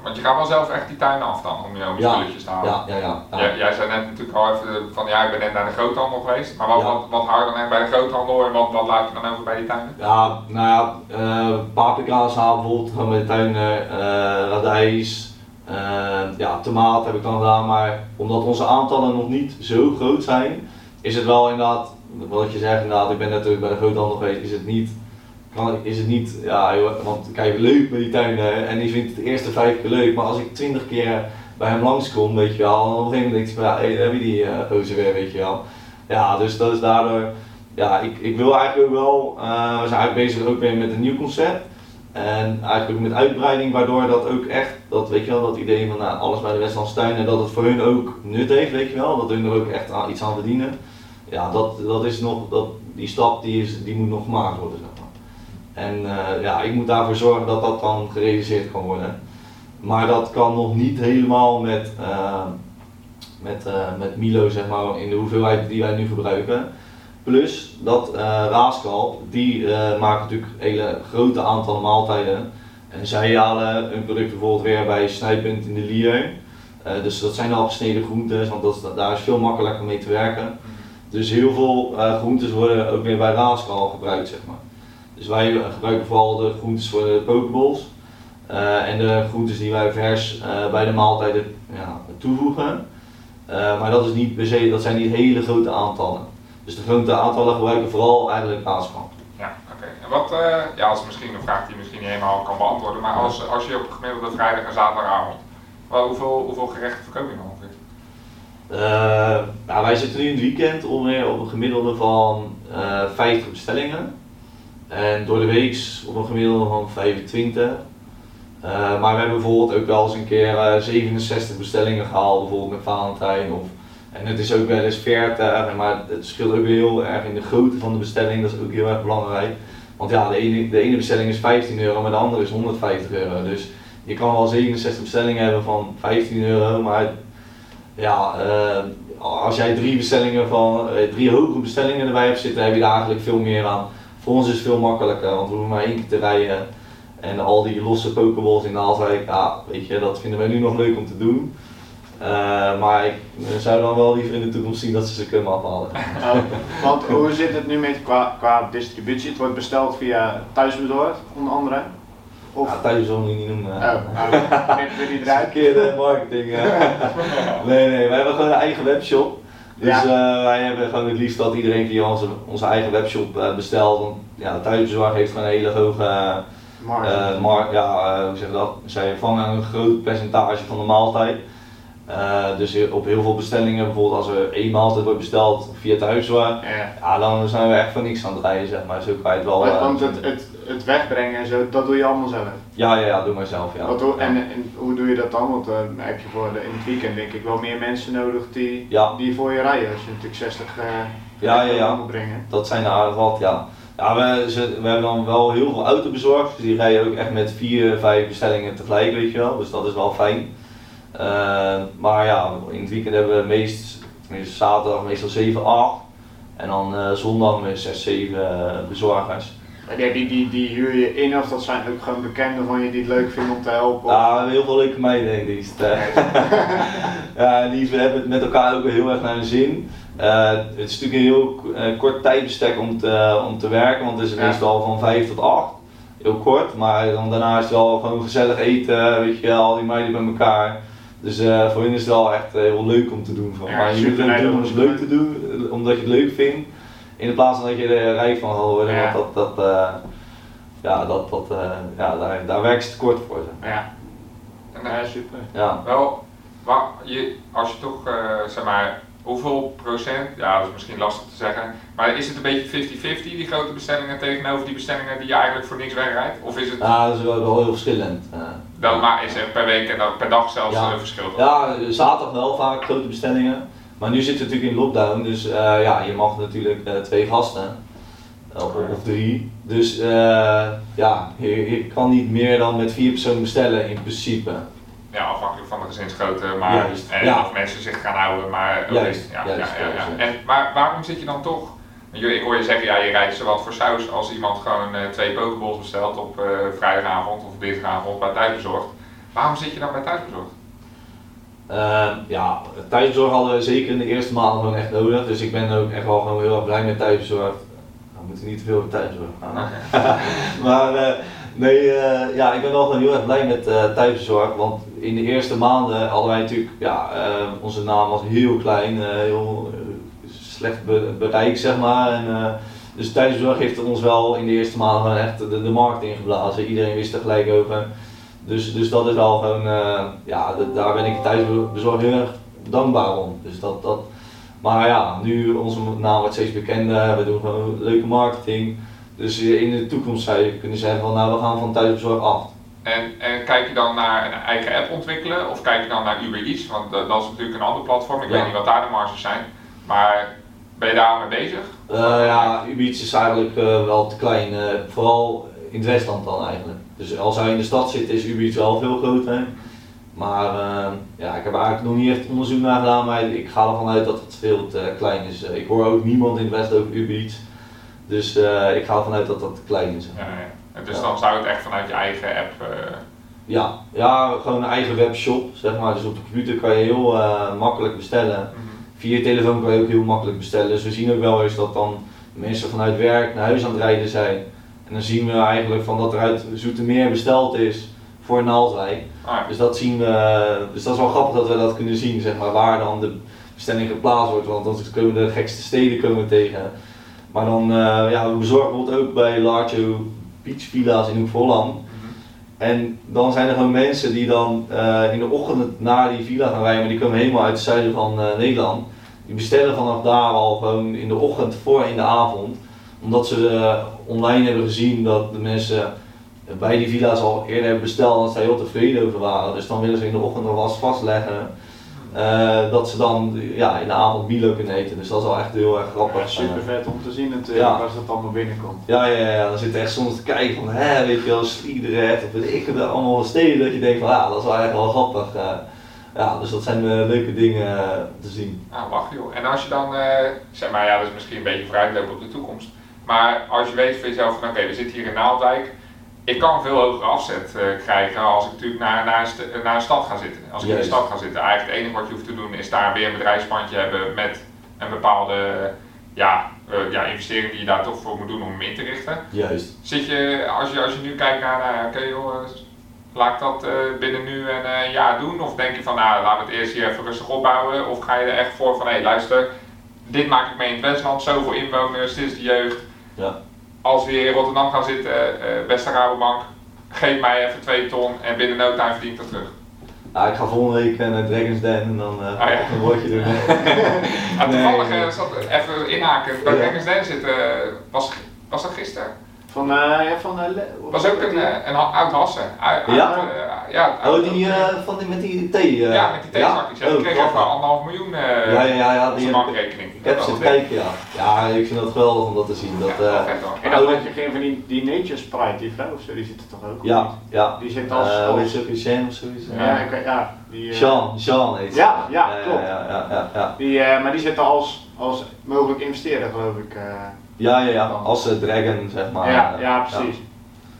Want je gaat wel zelf echt die tuin af dan, om jouw Ja, spulletjes te halen. Ja, ja, ja. ja. Jij, jij zei net natuurlijk al even van ja, ik ben net naar de groothandel geweest. Maar wat, wat, wat hou je dan echt bij de groothandel en wat, wat laat je dan over bij die tuinen? Ja, nou ja, eh paprika's halen bijvoorbeeld, gewoon bij de tuinen, eh radijs, eh, ja, tomaat heb ik dan gedaan, maar omdat onze aantallen nog niet zo groot zijn, is het wel inderdaad, wat je zegt inderdaad, ik ben net ook bij de groothandel geweest, is het niet, is het niet, ja want kijk, leuk bij die tuinen en die vindt het de eerste vijf keer leuk, maar als ik twintig keer bij hem langskom, weet je wel, op een gegeven moment denk ik ja, hey, heb je die gozer weer, weet je wel. Ja, dus dat is daardoor, ja, ik, ik wil eigenlijk ook wel, eh, we zijn eigenlijk bezig ook weer met een nieuw concept. En eigenlijk ook met uitbreiding, waardoor dat ook echt, dat weet je wel, dat idee van nou, alles bij de Westlandse tuin en dat het voor hun ook nut heeft, weet je wel, dat hun er ook echt iets aan verdienen. Ja, dat, dat is nog, dat, die stap die, is, die moet nog gemaakt worden. En eh, ja, ik moet daarvoor zorgen dat dat dan gerealiseerd kan worden. Maar dat kan nog niet helemaal met, eh, met, eh, met Milo, zeg maar, in de hoeveelheid die wij nu gebruiken. Plus dat Raaskalp, die maakt natuurlijk hele grote aantallen maaltijden. En zij halen hun producten bijvoorbeeld weer bij Snijpunt in de Lier. Dus dat zijn al gesneden groentes, want dat, daar is veel makkelijker mee te werken. Dus heel veel eh, groentes worden ook weer bij Raaskalp gebruikt, zeg maar. Dus wij gebruiken vooral de groentes voor de pokeballs. Eh, en de groentes die wij vers eh, bij de maaltijden ja, toevoegen. Eh, maar dat, is niet per se, dat zijn niet hele grote aantallen. Dus de grote aantallen gebruiken we vooral eigenlijk Raaskamp. Ja, oké. En wat, ja, als misschien een vraag die je misschien niet helemaal kan beantwoorden, maar als, als je op een gemiddelde vrijdag en zaterdagavond, wel, hoeveel, hoeveel gerechten verkoop je dan ongeveer? Nou, wij zitten nu in het weekend ongeveer op een gemiddelde van eh 50 bestellingen. En door de week op een gemiddelde van 25. Eh, maar we hebben bijvoorbeeld ook wel eens een keer eh, 67 bestellingen gehaald, bijvoorbeeld met Valentijn. Of, en het is ook wel eens 40, maar het scheelt ook heel erg in de grootte van de bestelling, dat is ook heel erg belangrijk. Want ja, de ene, de ene bestelling is 15 euro, maar de andere is 150 euro. Dus je kan wel 67 bestellingen hebben van 15 euro, maar ja, eh, als jij drie bestellingen van, eh, drie hoge bestellingen erbij hebt zitten, heb je daar eigenlijk veel meer aan. Voor ons is het veel makkelijker, want we hoeven maar één keer te rijden. En al die losse pokeballs in Naaldwijk, ja, weet je, dat vinden wij nu nog leuk om te doen. Eh, maar ik zou dan wel liever in de toekomst zien dat ze ze kunnen afhalen. Oh, want hoe zit het nu met qua, qua distributie? Het wordt besteld via thuisbezorgd, onder andere. Of, Ja, thuis zal ik niet noemen. oh, oh, eruit? Verkeerde marketing. eh. nee, nee, wij hebben gewoon een eigen webshop. Dus eh, wij hebben gewoon het liefst dat iedereen via onze, onze eigen webshop eh, bestelt. Want ja, de thuisbezorg heeft gewoon een hele hoge eh, Marge. eh, mar- ja, hoe zeg je dat? Zij vangen een groot percentage van de maaltijd. Dus op heel veel bestellingen, bijvoorbeeld als er één maaltijd wordt besteld via thuiszorg, ja. ja, dan zijn we echt van niks aan het rijden, zeg maar. Zo kan je het wel. Want het, het, het wegbrengen en zo, dat doe je allemaal zelf. Ja, ja, ja, doe maar zelf. Ja. Wat, en, en hoe doe je dat dan? Want dan heb je voor de, in het weekend denk ik wel meer mensen nodig die, Ja. die voor je rijden. Als je natuurlijk 60 eh Ja, ja, ja. moet brengen. Dat zijn er aardig wat, ja. Ja, we, ze, we hebben dan wel heel veel autobezorgers, dus die rijden ook echt met vier, vijf bestellingen tegelijk, weet je wel. Dus dat is wel fijn. Eh, maar ja, in het weekend hebben we meest, tenminste zaterdag meestal 7, 8. En dan eh, zondag met 6, 7 bezorgers. Die, die, die, die huur je in of dat zijn ook gewoon bekenden van je die het leuk vinden om te helpen? of- Ja, heel veel leuke meiden in dienst. ja, die we hebben het met elkaar ook heel erg naar de zin. Eh, het is natuurlijk een heel eh, kort tijdbestek om te, om te werken, want het is Ja. meestal van 5 tot 8. Heel kort, maar dan daarna is het wel gewoon gezellig eten, weet je wel, al die meiden bij elkaar. Dus eh, voor hen is het wel echt heel leuk om te doen. Van. Ja, maar je moet het doen om leuk. het leuk te doen, omdat je het leuk vindt. In plaats van dat je er rijk van gaat worden, Ja. dat, dat, eh, ja, dat, dat, eh, ja, daar, daar werkt ze te kort voor. Zeg. Ja, super. Ja. wel, waar, je, als je toch, eh, zeg maar, hoeveel procent, ja dat is misschien lastig te zeggen, maar is het een beetje 50-50 die grote bestellingen tegenover die bestellingen die je eigenlijk voor niks wegrijdt? Of is het Ja, dat is wel, wel heel verschillend. eh. dan maar is er per week en dan per dag zelfs Ja. een verschil? ja, zaterdag wel vaak grote bestellingen. Maar nu zitten we natuurlijk in lockdown, dus eh, ja, je mag natuurlijk eh, twee gasten. Of, of drie. Dus eh, ja, je, je kan niet meer dan met vier personen bestellen in principe. Ja, afhankelijk van de gezinsgrootte, maar en ja. of mensen zich gaan houden, maar Juist, ja, juist, ja. En, maar waarom zit je dan toch? Ik hoor je zeggen, ja, je rijdt zowat voor saus als iemand gewoon eh, twee pokeballs bestelt op eh, vrijdagavond of dinsdagavond bij thuisbezorgd. Waarom zit je dan bij thuisbezorgd? Eh, ja, thuisbezorg hadden we zeker in de eerste maanden gewoon echt nodig. Dus ik ben ook echt wel gewoon heel erg blij met thuisbezorg. Nou, we moeten niet te veel met thuisbezorg gaan. maar eh, nee, eh, ja, ik ben wel gewoon heel erg blij met eh thuisbezorg. Want in de eerste maanden hadden wij natuurlijk, ja, eh, onze naam was heel klein, heel slecht be- bereik zeg maar. En, dus thuisbezorg heeft ons wel in de eerste maanden gewoon echt de, de markt ingeblazen. Iedereen wist er gelijk over. Dus, dus dat is wel gewoon, eh, ja, daar ben ik thuisbezorg heel erg dankbaar om. Dus dat, dat, maar ja, nu onze naam wordt steeds bekender, we doen gewoon leuke marketing. Dus in de toekomst zou je kunnen zeggen van nou we gaan van thuisbezorg af. En, en kijk je dan naar een eigen app ontwikkelen of kijk je dan naar Uber Eats? Want dat, dat is natuurlijk een ander platform, ik Ja. weet niet wat daar de marges zijn. Maar ben je daar al mee bezig? Eh, ja, Uber Eats is eigenlijk eh, wel te klein, vooral in het Westland dan eigenlijk. Dus als hij in de stad zit is Uber Eats wel veel groter. Maar eh, ja, ik heb eigenlijk nog niet echt onderzoek naar gedaan, maar ik ga ervan uit dat het veel te klein is. Eh, ik hoor ook niemand in het Westen over Uber Eats. Dus eh, ik ga ervan uit dat dat klein is. Ja, ja. Dus Ja. dan zou het echt vanuit je eigen app. eh, Ja, ja, gewoon een eigen webshop, zeg maar. Dus op de computer kan je heel makkelijk bestellen. mhm. Via je telefoon kan je ook heel makkelijk bestellen. Dus we zien ook wel eens dat dan mensen vanuit werk naar huis aan het rijden zijn. En dan zien we eigenlijk van dat er uit Zoetermeer besteld is voor Naaldwijk. Ah. Dus dat zien we, dus dat is wel grappig dat we dat kunnen zien, zeg maar, waar dan de bestelling geplaatst wordt. Want dan komen de gekste steden komen tegen. Maar dan, eh, ja, we bezorgen bijvoorbeeld ook bij Largo Beach Villa's in Hoek Holland. Mhm. En dan zijn er gewoon mensen die dan eh, in de ochtend naar die villa gaan rijden, maar die komen helemaal uit het zuiden van eh, Nederland. Die bestellen vanaf daar al gewoon in de ochtend voor in de avond. Omdat ze online hebben gezien dat de mensen bij die villa's al eerder hebben besteld en dat zij heel tevreden over waren. Dus dan willen ze in de ochtend alvast vastleggen eh, dat ze dan ja, in de avond Milo kunnen eten. Dus dat is wel echt heel erg grappig. Ja, super vet om te zien natuurlijk Ja. als dat allemaal binnenkomt. Ja, ja, ja, dan zit je echt soms te kijken van, hè, weet je wel, Sliedrecht of weet ik het wel, allemaal steden dat je denkt van, ja, dat is wel echt wel grappig. eh. ja, dus dat zijn eh, leuke dingen te zien. Ah, wacht joh. En als je dan, eh, zeg maar, ja, dat is misschien een beetje vooruitlopen op de toekomst. Maar als je weet voor jezelf van, oké, we zitten hier in Naaldwijk. Ik kan een veel hogere afzet eh, krijgen als ik natuurlijk naar, naar, een naar een stad ga zitten. Als ik in de stad ga zitten. Eigenlijk het enige wat je hoeft te doen is daar weer een bedrijfspandje hebben met een bepaalde ja, eh, ja, investering die je daar toch voor moet doen om hem in te richten. Juist. Zit je, als je, als je nu kijkt naar, nou, oké joh, eh, laat ik dat eh, binnen nu en eh, een jaar doen? Of denk je van, nou laten we het eerst hier even rustig opbouwen? Of ga je er echt voor van, hé luister, dit maak ik mee in het Westland, zoveel inwoners, dit is de jeugd. Ja. Als we hier in Rotterdam gaan zitten, eh beste Rabobank, geef mij even twee ton en binnen no time verdien ik dat terug. Ja, ik ga volgende week eh, naar Dragon's Den en dan eh Ah, ja. een woordje doen. Ja, Nee. toevallig zat even inhaken, bij Ja. Dragon's Den zitten, was, was dat gisteren? Van, eh ja, van, le- was ook een, eh, een ha- oud Hassen. Ja? ja, Oh, die eh, van die, met die thee. eh. Ja, met die theezakjes. Ja, die Oh, kreeg grappig. even anderhalf miljoen eh Ja, ja, ja, op die zijn bankrekening. ik heb was kijken, ja. Ja, ik vind dat geweldig om dat te zien. Dat, ja, eh. En dan had je geen van die, die Nature Sprite, die vrouw of zo, die zit er toch ook? ja, ja. Die zit als... Eh, als- weet of zoiets? ja, ja, die, eh, Jean, Jean heet ze. Ja, ja, klopt. Ja, ja, ja, ja. Die, eh, maar die zit er als, als mogelijk investeerder, geloof ik. Ja, ja, ja. Als eh, Dragon, zeg maar. ja, eh, ja, precies.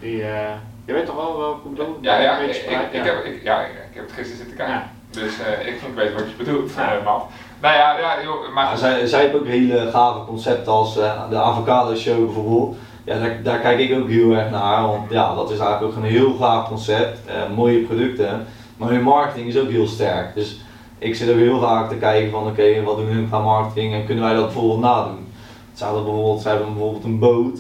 Die, eh, je weet toch wel welke ik bedoel? Ja, ja, ik, ik, ik, heb, ik, ja, ik heb het gisteren zitten kijken. Ja. Dus eh, ik vind weet wat je bedoelt. eh man. Nou ja, ja joh, maar Ja, zij, zij heeft ook hele gave concepten als eh, de avocado show bijvoorbeeld. Ja, daar, daar kijk ik ook heel erg naar, want ja, dat is eigenlijk ook een heel gaaf concept, eh, mooie producten, maar hun marketing is ook heel sterk. Dus ik zit ook heel vaak te kijken van oké, wat doen hun qua marketing en kunnen wij dat bijvoorbeeld nadoen. Ze hadden bijvoorbeeld, ze hebben bijvoorbeeld een boot,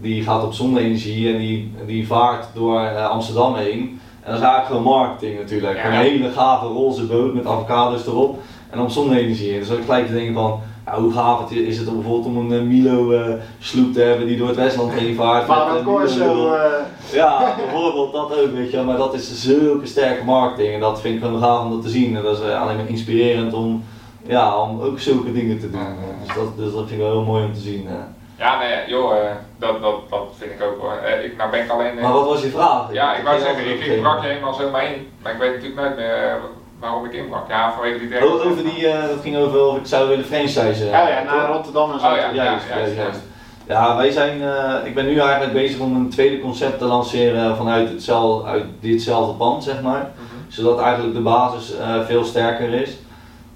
die gaat op zonne-energie en die, die vaart door eh, Amsterdam heen. En dat is eigenlijk gewoon marketing natuurlijk. Ja. Een hele gave roze boot met avocados erop en op zonne-energie. En dan zou ik gelijk te denken van, ja, hoe gaaf het is, het om bijvoorbeeld om een eh, Milo eh, sloep te hebben die door het Westland heen vaart. Maar dat Corso, eh, Ja, bijvoorbeeld dat ook, weet je. Maar dat is zulke sterke marketing en dat vind ik gewoon gaaf om dat te zien. En dat is alleen maar inspirerend om, ja, om ook zulke dingen te doen. Ja, ja, ja. Dus, dat, dus dat vind ik wel heel mooi om te zien. eh. ja, nee, joh, eh, dat, dat, dat vind ik ook hoor. Eh, ik, nou ben ik alleen. Maar wat was je vraag? ja, ik wou zeggen, ik, brak je helemaal zomaar in. Maar ik weet natuurlijk nooit meer waarom ik inbrak. Ja, vanwege die derde. Over die, eh, dat ging over of ik zou willen franchisen. ja, ja, naar Rotterdam en zo. Oh ja, ja, Juist, ja, juist, ja. juist. Ja, wij zijn, eh, ik ben nu eigenlijk bezig om een tweede concept te lanceren vanuit hetzelfde, uit ditzelfde pand, zeg maar. Mhm. Zodat eigenlijk de basis eh, veel sterker is.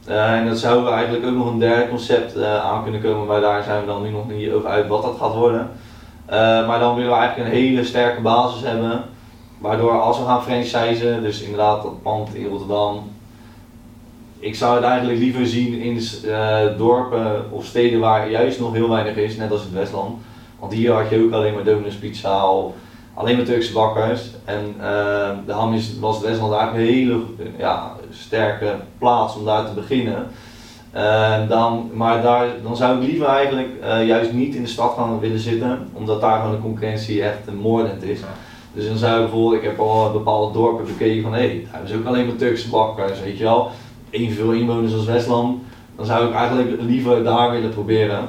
Eh, en dat zou eigenlijk ook nog een derde concept eh, aan kunnen komen, maar daar zijn we dan nu nog niet over uit wat dat gaat worden. Eh, maar dan willen we eigenlijk een hele sterke basis hebben. Waardoor als we gaan franchisen, dus inderdaad dat pand in Rotterdam. Ik zou het eigenlijk liever zien in dorpen of steden waar juist nog heel weinig is, net als het Westland. Want hier had je ook alleen maar Dominus Pizza alleen maar Turkse bakkers. En eh daarom is, was Westland eigenlijk een hele ja, sterke plaats om daar te beginnen. Eh, dan, maar daar, dan zou ik liever eigenlijk eh, juist niet in de stad gaan willen zitten, omdat daar gewoon de concurrentie echt moordend is. Dus dan zou ik bijvoorbeeld, ik heb al bepaalde dorpen bekeken van hé, hey, daar hebben ze ook alleen maar Turkse bakkers, weet je wel. Evenveel inwoners als Westland. Dan zou ik eigenlijk liever daar willen proberen.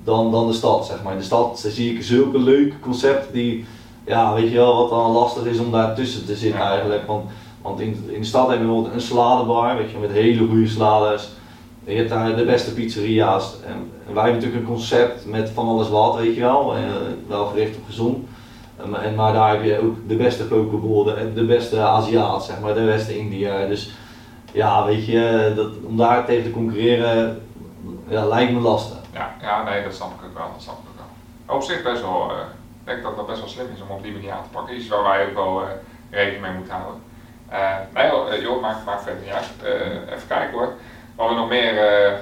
Eh, dan, dan de stad, zeg maar. In de stad zie ik zulke leuke concepten die, ja, weet je wel, wat dan lastig is om daar tussen te zitten Ja. eigenlijk. Want, want in, in de stad heb je bijvoorbeeld een saladebar, weet je, met hele goede salades. Je hebt daar de beste pizzeria's. En, en wij hebben natuurlijk een concept met van alles wat, weet je wel. En, wel gericht op gezond. En, maar daar heb je ook de beste pokebollen en de beste Aziat, zeg maar, de beste India. Dus ja, weet je, dat, om daar tegen te concurreren, ja, lijkt me lastig. Ja, ja, nee, dat snap ik ook wel. Dat snap ik ook wel. Op zich best wel, eh, ik denk dat dat best wel slim is om op die manier aan te pakken. Iets waar wij ook wel eh, rekening mee moeten houden. Eh, nee joh, joh maakt, maakt verder niet uit. Eh, even kijken hoor. Wat we nog meer, eh,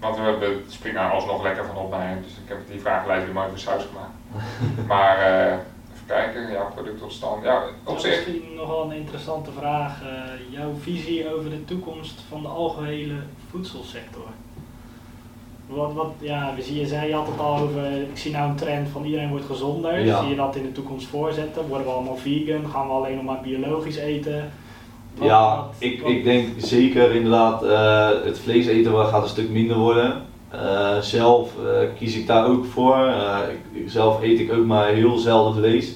want we hebben het springen alsnog lekker van op naar hem. Dus ik heb die vragenlijst weer mooi voor saus gemaakt. maar eh, even kijken, ja, product tot stand. Ja, op zich. misschien nogal een interessante vraag. jouw visie over de toekomst van de algehele voedselsector. Wat, wat, ja, we zien, je zei je had het al over, ik zie nou een trend van iedereen wordt gezonder. Ja. Zie je dat in de toekomst voorzetten? Worden we allemaal vegan? Gaan we alleen nog maar biologisch eten? Wat- Ja, wat- ik, ik denk zeker inderdaad, eh, het vlees eten gaat een stuk minder worden. Eh, zelf eh, kies ik daar ook voor. Ik, zelf eet ik ook maar heel zelden vlees.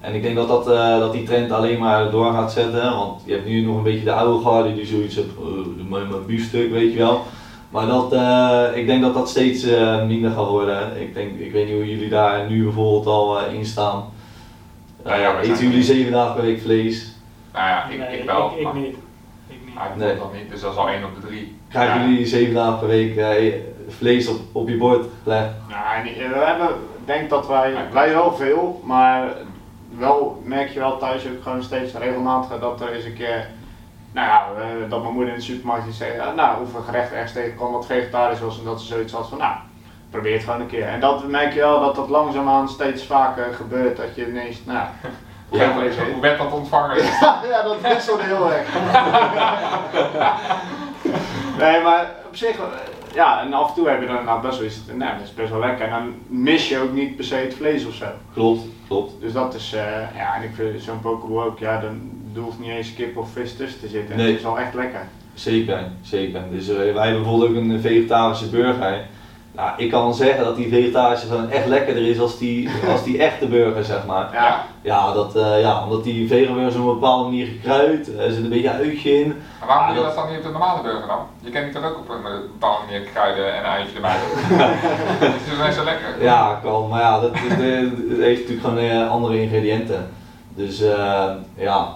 En ik denk dat, dat, dat die trend alleen maar door gaat zetten. Want je hebt nu nog een beetje de oude garde die zoiets maar mijn biefstuk, weet je wel. Maar dat, eh, ik denk dat dat steeds eh, minder gaat worden. Ik, denk, ik weet niet hoe jullie daar nu bijvoorbeeld al eh, in staan. Ja, ja, eten zijn- jullie zeven dagen per week vlees? Nou ja, ik, Nee, ik wel. Ik, maar niet. Ik niet. Nee. nee. dat niet, dus dat is al één op de drie. Krijgen Ja. jullie zeven dagen per week vlees op, op je bord gelegd? Nou, we hebben, ik denk dat wij, wij wel veel, maar wel merk je wel thuis ook gewoon steeds regelmatiger dat er eens een keer, nou ja, eh, dat mijn moeder in de supermarkt zei, ah, nou, of een gerecht ergens tegenkwam wat vegetarisch was en dat ze zoiets had van, nou, probeer het gewoon een keer. En dat merk je wel dat dat langzaamaan steeds vaker gebeurt, dat je ineens, nou, Hoe, Ja, werd, hoe werd dat ontvangen? ja, dat wisselt heel erg. nee, maar op zich, ja, en af en toe heb je dan nou, best wel iets, nou, dat is best wel lekker. En dan mis je ook niet per se het vlees of zo. Klopt, klopt. Dus dat is, eh, ja, en ik vind zo'n pokeball ook, ja, dan hoeft niet eens kip of vis tussen te zitten. En Nee. Het is al echt lekker. Zeker, zeker. Dus eh, wij hebben bijvoorbeeld ook een vegetarische burger. Nou, ik kan zeggen dat die vegetarische gewoon echt lekkerder is als die, als die echte burger, zeg maar. Ja, Ja, dat, eh, ja omdat die vegan burger op een bepaalde manier gekruid, er zit een beetje uitje in. Maar waarom Ja, doe je dat- dan niet op de normale burger dan? Je kent die toch ook op een eh, bepaalde manier kruiden en een eitje erbij doen? Het is best wel lekker. Ja, kan, maar ja, dat, dat, dat heeft natuurlijk gewoon eh, andere ingrediënten. Dus eh, ja,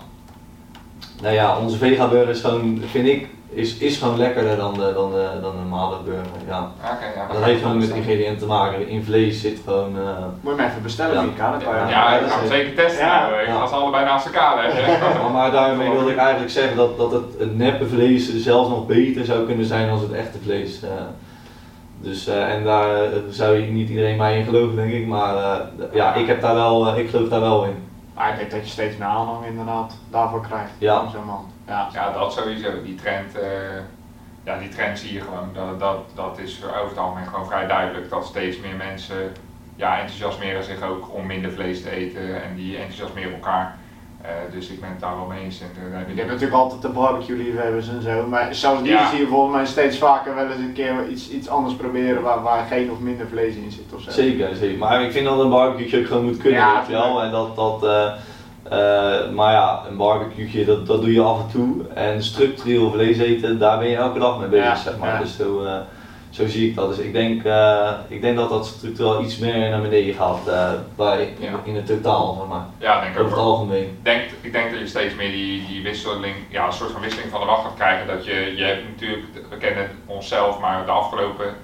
nou ja, onze vega burger is gewoon, vind ik, is, is gewoon lekkerder dan de, dan de, dan de normale burger. Ja. Oké, ja, Dat heeft gewoon met ingrediënten te maken. In vlees zit gewoon. eh, moet je hem even bestellen, Ja. Mika, dan kan je Ja, ik ga hem zeker testen. Ja. nou, ik Ja. ga ze allebei naast elkaar leggen. maar, maar daarmee wilde ik eigenlijk zeggen dat, dat het, het neppe vlees zelfs nog beter zou kunnen zijn dan het echte vlees. eh. dus, eh, en daar zou je niet iedereen mij in geloven, denk ik. Maar eh, ja, ik, heb daar wel, ik geloof daar wel in. Maar ik denk dat je steeds meer aanhang inderdaad daarvoor krijgt. Ja. Langzamerhand. Ja. Ja, dat sowieso. Die trend, eh, ja, die trend zie je gewoon. Dat, dat, dat is over het algemeen gewoon vrij duidelijk. Dat steeds meer mensen ja, enthousiasmeren zich ook om minder vlees te eten. En die enthousiasmeren elkaar. Eh, dus ik ben het daar wel mee eens. En, eh, Je hebt natuurlijk altijd de barbecue liefhebbers en zo, maar zelfs die Ja. zie je volgens mij steeds vaker wel eens een keer iets, iets anders proberen waar, waar geen of minder vlees in zit of zo. Zeker, zeker. Maar ik vind dat een barbecue ook gewoon moet kunnen, Ja, weet je wel. En dat, dat, eh, eh, maar ja, een barbecue, dat, dat doe je af en toe. En structureel vlees eten, daar ben je elke dag mee bezig, Ja, zeg maar. ja. Dus zo, eh, zo zie ik dat. Dus ik denk, eh, ik denk dat dat structureel iets meer naar beneden gaat eh, bij, Ja. in het totaal, zeg maar. Ja, denk Over het algemeen. Ik denk, ik denk dat je steeds meer die, die wisseling, ja, een soort van wisseling van de wacht gaat krijgen. Dat je, je hebt natuurlijk, we kennen onszelf, maar de afgelopen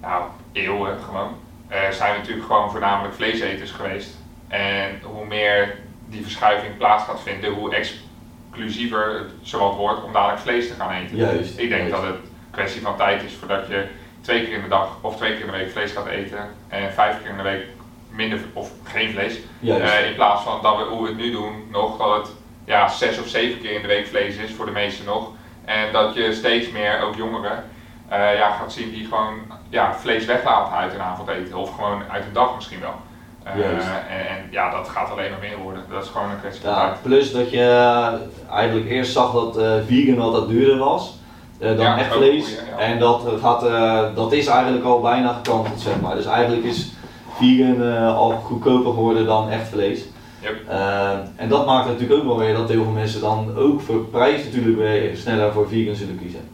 nou, eeuwen gewoon, eh, zijn we natuurlijk gewoon voornamelijk vleeseters geweest. En hoe meer die verschuiving plaats gaat vinden, hoe exclusiever het zowat wordt om dadelijk vlees te gaan eten. Juist, Ik denk juist. dat het kwestie van tijd is voordat je twee keer in de dag of twee keer in de week vlees gaat eten en vijf keer in de week minder of geen vlees. Eh, in plaats van dat we hoe we het nu doen, nog dat het ja, zes of zeven keer in de week vlees is voor de meesten nog. En dat je steeds meer, ook jongeren, eh, ja, gaat zien die gewoon ja, vlees weglaten uit hun avondeten. Of gewoon uit een dag misschien wel. Eh, en, en ja, dat gaat alleen maar meer worden. Dat is gewoon een kwestie van Ja, tijd. plus dat je eigenlijk eerst zag dat vegan altijd duurder was eh, dan Ja, echt vlees. ja. En dat, gaat, eh, dat is eigenlijk al bijna gekanteld, zeg maar. Dus eigenlijk is vegan eh, al goedkoper geworden dan echt vlees. Yep. En dat maakt natuurlijk ook wel weer dat heel veel mensen dan ook voor prijs natuurlijk weer sneller voor vegan zullen kiezen.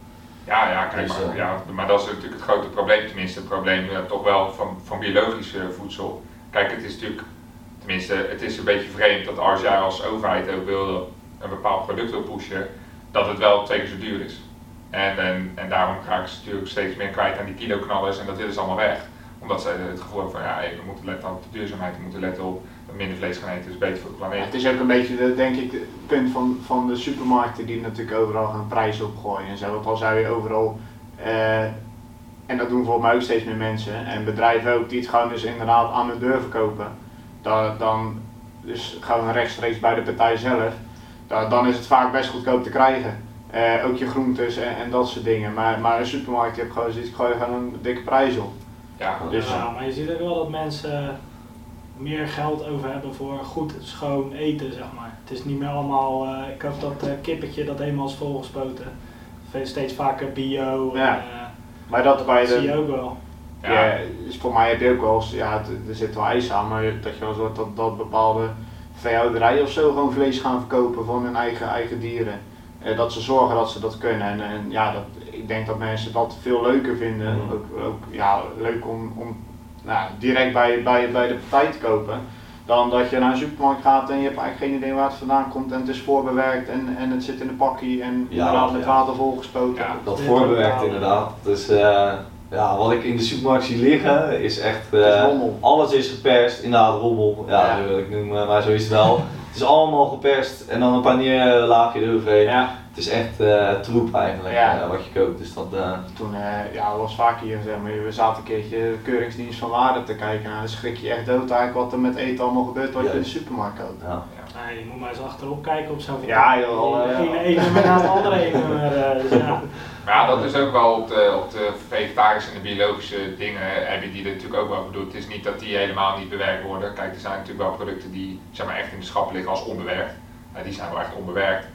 Ja, ja, kijk Dus, maar, ja, maar dat is natuurlijk het grote probleem, tenminste het probleem toch wel van, van biologisch voedsel. Kijk, het is natuurlijk, tenminste, het is een beetje vreemd dat als jij als overheid ook wil een bepaald product wil pushen, dat het wel twee keer zo duur is. En, en, en daarom raken ze natuurlijk steeds meer kwijt aan die kiloknallers en dat willen ze allemaal weg. Omdat ze het gevoel hebben van ja, we moeten letten op de duurzaamheid, we moeten letten op dat minder vlees gaan eten is beter voor de planeet. het is ook een beetje, de, denk ik, het punt van, van de supermarkten die natuurlijk overal gaan prijzen opgooien en zo. Want al zou je overal, eh, en dat doen volgens mij ook steeds meer mensen, en bedrijven ook, die het gewoon dus inderdaad aan de deur verkopen, dan, dan dus gewoon rechtstreeks bij de partij zelf, dan is het vaak best goedkoop te krijgen. Eh, ook je groentes en, en dat soort dingen. Maar, maar een supermarkt, je hebt gewoon zoiets, ik gooi gewoon een dikke prijs op. Ja, Dus- ja, maar je ziet ook wel dat mensen meer geld over hebben voor goed schoon eten, zeg maar. Het is niet meer allemaal, eh, ik hoop dat eh, kippetje dat helemaal is volgespoten. Veel- Steeds vaker bio. en, Ja. Maar dat bij zie je de, ook wel. Ja. ja, dus voor mij heb je ook wel eens, ja, het- er zit wel ijs aan, maar dat je wel hoort dat, dat bepaalde veehouderijen of zo gewoon vlees gaan verkopen van hun eigen, eigen dieren. Eh, dat ze zorgen dat ze dat kunnen. En, en ja, dat, ik denk dat mensen dat veel leuker vinden. Mhm. Ook, ook ja, leuk om, om nou, direct bij, bij, bij de partij te kopen. Dan dat je naar een supermarkt gaat en je hebt eigenlijk geen idee waar het vandaan komt en het is voorbewerkt en, en het zit in een pakje en Ja, inderdaad met water volgespoten. Ja. Dat voorbewerkt inderdaad. Dus eh, ja, wat ik in de supermarkt zie liggen is echt. Is eh, alles is geperst, inderdaad rommel. Ja, Ja. dat wil ik noemen, maar zo is het wel. het is allemaal geperst en dan een paneerlaagje eroverheen. Ja, Het is echt eh, troep eigenlijk Ja. eh, wat je koopt. Dus dat, eh, toen ja, was vaak hier, zeg maar, we zaten een keertje de keuringsdienst van waarde te kijken. Nou, dan schrik je echt dood eigenlijk wat er met eten allemaal gebeurt wat je in de supermarkt koopt. ja. Nee, je moet maar eens achterop kijken op zo'n Ja, joh, De eh, ene ene nummer na het andere nummer. eh, dus ja. Maar ja, dat is ook wel op de, op de vegetarische en de biologische dingen heb je die er natuurlijk ook wel bedoeld. Het is niet dat die helemaal niet bewerkt worden. Kijk, er zijn natuurlijk wel producten die zeg maar, echt in de schappen liggen als onbewerkt. Eh, die zijn wel echt onbewerkt.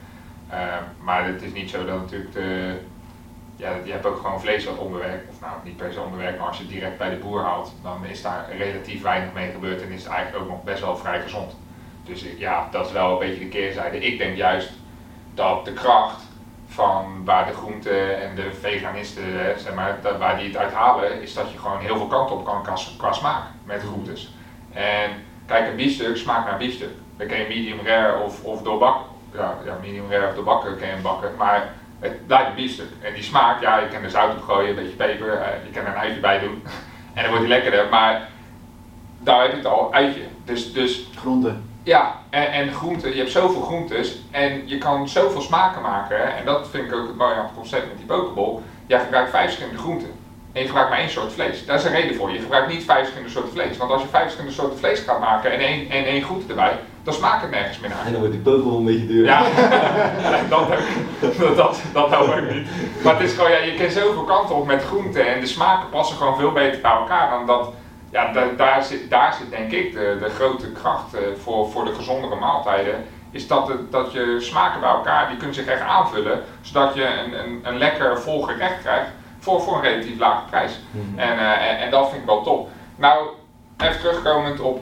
Eh, maar het is niet zo dat natuurlijk de, ja, je hebt ook gewoon vlees wat onbewerkt, of nou niet per se onbewerkt, maar als je het direct bij de boer haalt, dan is daar relatief weinig mee gebeurd en is het eigenlijk ook nog best wel vrij gezond. Dus ja, dat is wel een beetje de keerzijde. Ik denk juist dat de kracht van waar de groenten en de veganisten, zeg maar, dat- waar die het uit halen, is dat je gewoon heel veel kanten op kan qua, smaak met groentes. En kijk, een biefstuk smaakt naar biefstuk. Dan kun je medium rare of, of doorbakken. Ja, ja, medium rare of doorbakken kun je bakken. Maar het blijft een biefstuk. En die smaak, ja, je kan er zout op gooien, een beetje peper, eh, je kan er een uitje bij doen. en dan wordt hij lekkerder. Maar daar heb je het al, uitje. Dus, dus Groenten. Ja, en, en groenten, je hebt zoveel groentes en je kan zoveel smaken maken. Hè? En dat vind ik ook het mooie aan het concept met die pokeball. Jij gebruikt vijf verschillende groenten. En je gebruikt maar één soort vlees. Daar is een reden voor. Je gebruikt niet vijf verschillende soorten vlees. Want als je vijf verschillende soorten vlees gaat maken en één, en één groente erbij, dan smaakt het nergens meer naar. En dan wordt die Pokémon een beetje duur. Ja, dat, dat, dat, dat nou ook niet. Maar het is gewoon, ja, je kan zoveel kanten op met groenten en de smaken passen gewoon veel beter bij elkaar dan dat. Ja, da- daar, zit, daar zit denk ik de, de grote kracht eh, voor, voor de gezondere maaltijden. Is dat, het, dat je smaken bij elkaar, die kunnen zich echt aanvullen, zodat je een, een, een lekker vol gerecht krijgt voor, voor een relatief lage prijs. Mhm. En, eh, en, en dat vind ik wel top. Nou, even terugkomend op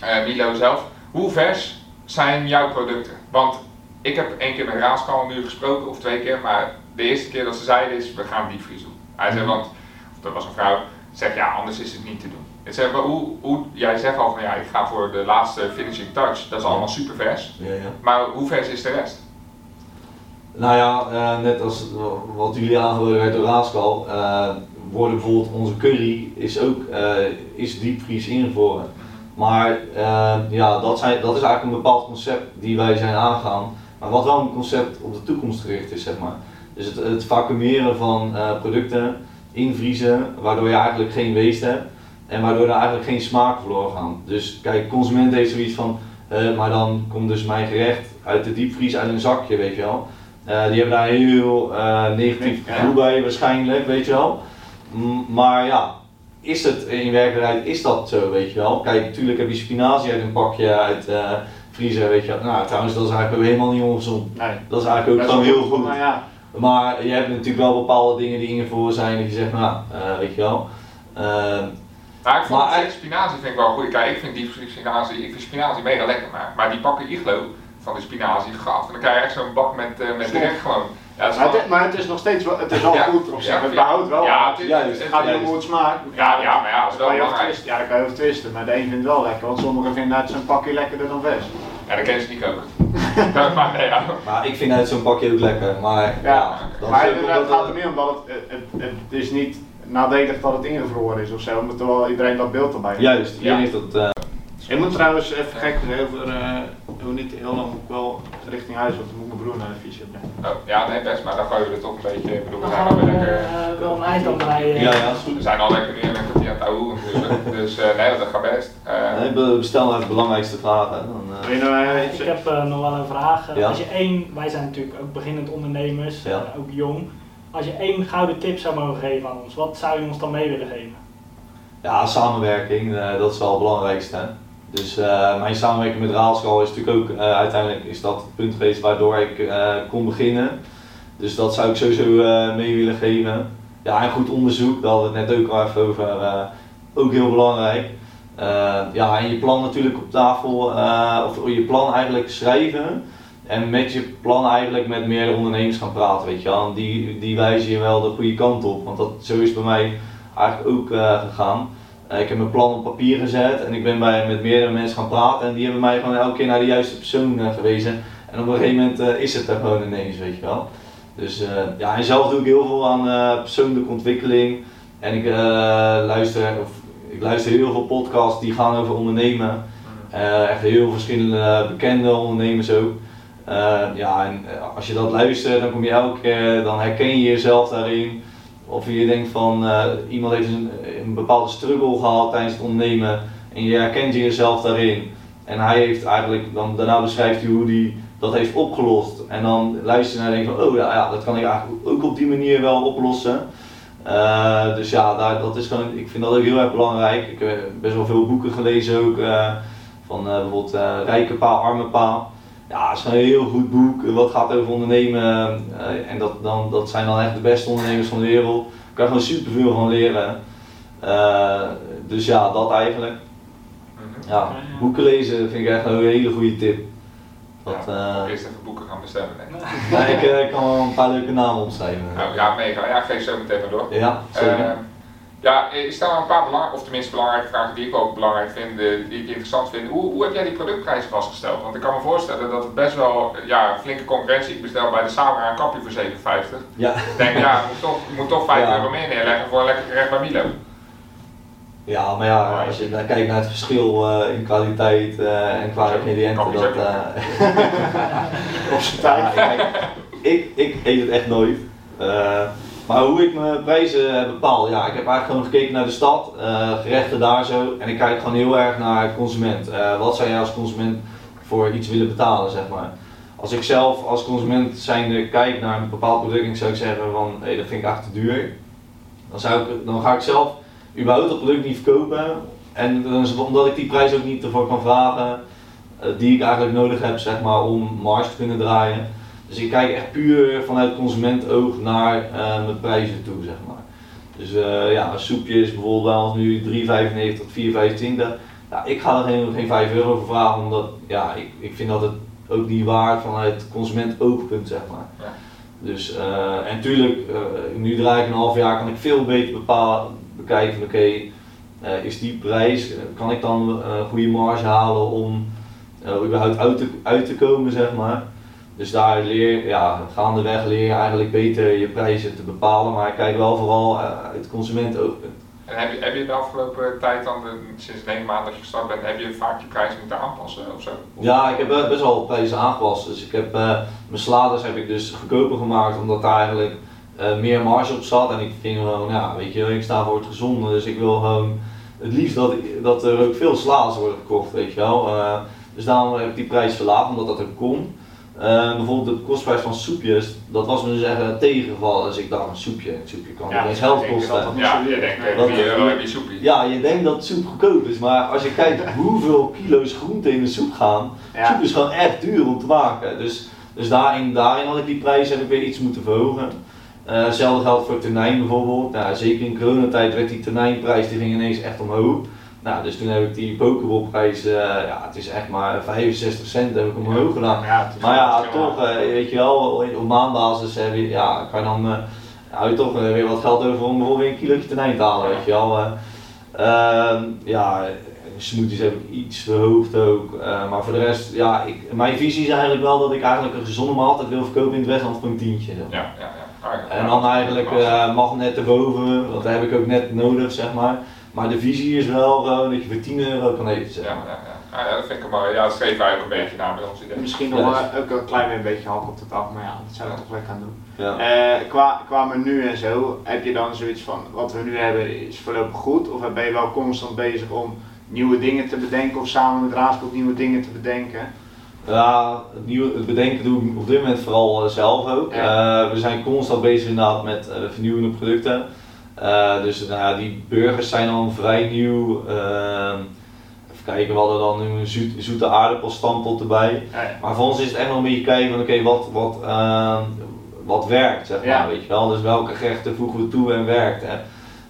eh, Milo zelf. Hoe vers zijn jouw producten? Want ik heb één keer met Raaskal nu gesproken, of twee keer, maar de eerste keer dat ze zeiden is, we gaan diepvries doen. Hij zei, want, of dat was een vrouw, zegt ja, anders is het niet te doen. Ik zeg, maar hoe, hoe, jij zegt al van ja, ik ga voor de laatste finishing touch, dat is allemaal super vers. Ja, ja. Maar hoe vers is de rest? Nou ja, eh, net als wat jullie aangeboden werd door Raaskal, eh worden bijvoorbeeld onze curry is ook eh, is diepvries ingevroren. Maar ja, dat, zijn, dat is eigenlijk een bepaald concept die wij zijn aangaan. Maar wat wel een concept op de toekomst gericht is, zeg maar. Dus het, het vacuümeren van producten, invriezen, waardoor je eigenlijk geen waste hebt. En waardoor er eigenlijk geen smaak verloren gaan. Dus kijk, consument heeft zoiets van, eh, maar dan komt dus mijn gerecht uit de diepvries uit een zakje, weet je wel. Eh, die hebben daar heel eh, negatief gevoel bij waarschijnlijk, weet je wel. M- maar ja, is het in werkelijkheid is dat zo, weet je wel. Kijk, natuurlijk heb je spinazie uit een pakje uit vriezer, weet je wel. Nou, trouwens, dat is eigenlijk ook helemaal niet ongezond. Nee. Dat is eigenlijk ook Dat gewoon heel goed. Maar ja, Maar je hebt natuurlijk wel bepaalde dingen die ingevroren zijn dat je zegt, nou, eh, weet je wel. Ehm, Nou, ik vond Maar het spinazie vind ik wel goed. Kijk, ik vind diepvries spinazie, ik vind spinazie mega lekker, maar, maar die pakken iglo van de spinazie, gaaf. En dan krijg je echt zo'n bak met, eh met direct gewoon. Ja, maar het, maar het is nog steeds wel, het is wel Ja. goed op zich. Ja, het behoudt wel. Ja, het het- Het gaat hoe het smaakt. Ja, ja, maar ja, dat is wel je twisten. Ja, daar kan je over twisten. Maar de een vindt het wel lekker, want sommigen vinden uit zo'n pakje lekkerder dan vers. Ja, dat ken ze niet koken. Maar ik vind uit zo'n pakje ook lekker. Maar ja, dat maar het gaat er niet om dat het, het, het, is niet nadelig dat het ingevroren is of zo, omdat er wel iedereen dat beeld erbij heeft. Juist, iedereen Ja. heeft dat. eh, Ik moet trouwens even gek over, doe niet heel lang moet ik wel richting huis, want dan moet mijn broer naar de fysio brengen. Oh, ja, nee, best, maar dan gooien we er toch een beetje. Ik bedoel, we zijn gaan we alweer lekker. eh, wel een eind aan breien. Ja, ja, is goed. We zijn al lekker kwartier aan het natuurlijk. Dus eh, nee, dat gaat best. Eh, Nee, be- bestel nou de belangrijkste vragen. Dan, nou iets Ik heb eh, nog wel een vraag. Ja. Als je één, wij zijn natuurlijk ook beginnend ondernemers, Ja. ook jong. Als je één gouden tip zou mogen geven aan ons, wat zou je ons dan mee willen geven? Ja, samenwerking, eh, dat is wel het belangrijkste. hè. Dus eh, mijn samenwerking met Raalschool is natuurlijk ook, eh, uiteindelijk is dat het punt geweest waardoor ik eh, kon beginnen. Dus dat zou ik sowieso mee willen geven. Ja, en goed onderzoek, daar hadden we het net ook al even over, ook heel belangrijk. Ja, en je plan natuurlijk op tafel, of je plan eigenlijk schrijven. En met je plan eigenlijk met meerdere ondernemers gaan praten, weet je wel. Die, die wijzen je wel de goede kant op, want dat, zo is bij mij eigenlijk ook gegaan. Eh, ik heb mijn plan op papier gezet en ik ben bij, met meerdere mensen gaan praten en die hebben mij gewoon elke keer naar de juiste persoon eh, gewezen. En op een gegeven moment eh, is het er gewoon ineens, weet je wel. Dus eh, ja, en zelf doe ik heel veel aan eh, persoonlijke ontwikkeling. En ik, eh, luister, of, ik luister heel veel podcasts die gaan over ondernemen. Eh, echt heel verschillende bekende ondernemers ook. Eh, ja, en eh, als je dat luistert, dan kom je elke keer, dan herken je jezelf daarin. Of je denkt van eh, iemand heeft een, een bepaalde struggle gehad tijdens het ondernemen en je herkent jezelf daarin. En hij heeft eigenlijk, dan, daarna beschrijft hij hoe hij dat heeft opgelost. En dan luister je naar en denk van, oh ja, ja, dat kan ik eigenlijk ook op die manier wel oplossen. Eh, dus ja, daar, dat is gewoon, ik vind dat ook heel erg belangrijk. Ik heb best wel veel boeken gelezen ook. eh, van eh, bijvoorbeeld Rijke Pa, Arme Pa. Ja, het is een heel goed boek. Wat gaat over ondernemen. en dat, dan, dat zijn dan echt de beste ondernemers van de wereld. Daar kan je gewoon super veel van leren. Eh, dus ja, dat eigenlijk. mhm. Ja, boeken lezen vind ik echt een hele goede tip. Dat, Ja, eh, Eerst even boeken gaan bestellen. Denk ik. ja, ik eh, kan wel een paar leuke namen opschrijven. Nou, ja, mega. Ja, geef zo meteen maar door. Ja, zeker. Eh, ja, ik stel een paar belang, of tenminste belangrijke vragen die ik ook belangrijk vind, eh, die ik interessant vind. Hoe, hoe heb jij die productprijzen vastgesteld? Want ik kan me voorstellen dat het best wel ja, flinke concurrentie. Ik bestel bij de Samara een kapje voor 7,50. ja. Ik denk, ja, je moet toch, je moet toch 5 Ja. euro meer neerleggen voor een lekker gerecht bij Milo. Ja, maar ja, als je dan kijkt naar het verschil eh, in kwaliteit eh, en qua ingrediënten, dat... eh, op zijn tijd. ik, ik eet het echt nooit. Maar hoe ik mijn prijzen bepaal, ja, ik heb eigenlijk gewoon gekeken naar de stad, gerechten daar zo, en ik kijk gewoon heel erg naar de consument. Wat zou jij als consument voor iets willen betalen, zeg maar. Als ik zelf als consument zijnde kijk naar een bepaald product en zou ik zeggen van, hé, dat vind ik echt te duur, dan, zou ik, dan ga ik zelf überhaupt dat product niet verkopen. En dan is het omdat ik die prijs ook niet ervoor kan vragen, eh, die ik eigenlijk nodig heb, zeg maar, om marge te kunnen draaien. Dus ik kijk echt puur vanuit consumentoog naar eh, mijn prijzen toe, zeg maar. Dus eh, ja, soepjes bijvoorbeeld bij ons nu 3,95 tot 4,25. Ja, ik ga er geen, geen 5 euro voor vragen, omdat ja, ik, ik vind dat het ook niet waard vanuit consumentoogpunt, zeg maar. Ja. Dus, eh, en tuurlijk, nu draai ik een half jaar, kan ik veel beter bepalen, bekijken van oké, eh, is die prijs, eh, kan ik dan eh, een goede marge halen om eh, überhaupt uit te, uit te komen, zeg maar. Dus daar leer, ja, gaandeweg leer je eigenlijk beter je prijzen te bepalen, maar ik kijk wel vooral eh, uit consumentenoogpunt. En heb je, heb je de afgelopen tijd dan, sinds negen maanden dat je gestart bent, heb je vaak je prijzen moeten aanpassen of zo? Ja, ik heb eh, best wel prijzen aangepast. Dus ik heb eh, mijn salades heb ik dus goedkoper gemaakt omdat daar eigenlijk eh, meer marge op zat. En ik ging gewoon, ja, weet je, ik sta voor het gezonde, dus ik wil gewoon het liefst dat, dat er ook veel salades worden gekocht, weet je wel. Eh, dus daarom heb ik die prijs verlaagd, omdat dat ook kon. Eh, bijvoorbeeld de kostprijs van soepjes, dat was me dus echt tegengevallen. Dus ik dacht, een soepje, een soepje kan Ja, ik denk kosten. dat dat niet Ja, zo je duur denkt, is. Wat- 4 euro heb je soepie. Ja, je denkt dat soep goedkoop is, maar als je kijkt hoeveel kilo's groente in de soep gaan, Ja. soep is gewoon echt duur om te maken. Dus, dus daarin, daarin had ik die prijs heb ik weer iets moeten verhogen. Eh, hetzelfde geldt voor tonijn bijvoorbeeld. Nou, zeker in coronatijd werd die tonijnprijs die ging ineens echt omhoog. Nou, dus toen heb ik die pokerballprijs, eh ja, het is echt maar 65 cent heb ik omhoog gedaan. Ja, Maar ja, toch, eh, weet je wel, op maandbasis heb je, ja, kan je dan, hou je toch weer wat geld over om bijvoorbeeld weer een kilootje tonijn te halen, weet je wel. eh. Ehm, ja, smoothies heb ik iets verhoogd ook, maar voor de rest, ja, ik, mijn visie is eigenlijk wel dat ik eigenlijk een gezonde maaltijd wil verkopen in het Westland voor een tientje. ja. En dan eigenlijk eh, mag net erboven, want dat heb ik ook net nodig, zeg maar. Maar de visie is wel gewoon dat je voor 10 euro kan eten, zeg maar. ja, ja. Ah, ja, dat vind ik mooi. Ja, dat schreef wij ook een beetje naar met ons idee. Misschien nog Ja, wel ook een klein weer een beetje hak op de tak, maar ja, dat zou ik toch wel gaan doen. Ja. Eh, qua, qua menu en zo, heb je dan zoiets van wat we nu hebben is voorlopig goed? Of ben je wel constant bezig om nieuwe dingen te bedenken of samen met Raasport nieuwe dingen te bedenken? Ja, het, nieuwe, het bedenken doen we op dit moment vooral eh, zelf ook. Ja. Eh, we zijn constant bezig inderdaad met eh, vernieuwende producten. Dus nou ja, die burgers zijn dan vrij nieuw. Ehm, even kijken, we hadden dan nu een zoet, zoete aardappelstampot erbij. Ja. Maar voor ons is het echt nog een beetje kijken van oké, wat, wat, ehm, wat werkt zeg maar, weet je wel. Dus welke gerechten voegen we toe en werkt. Hè.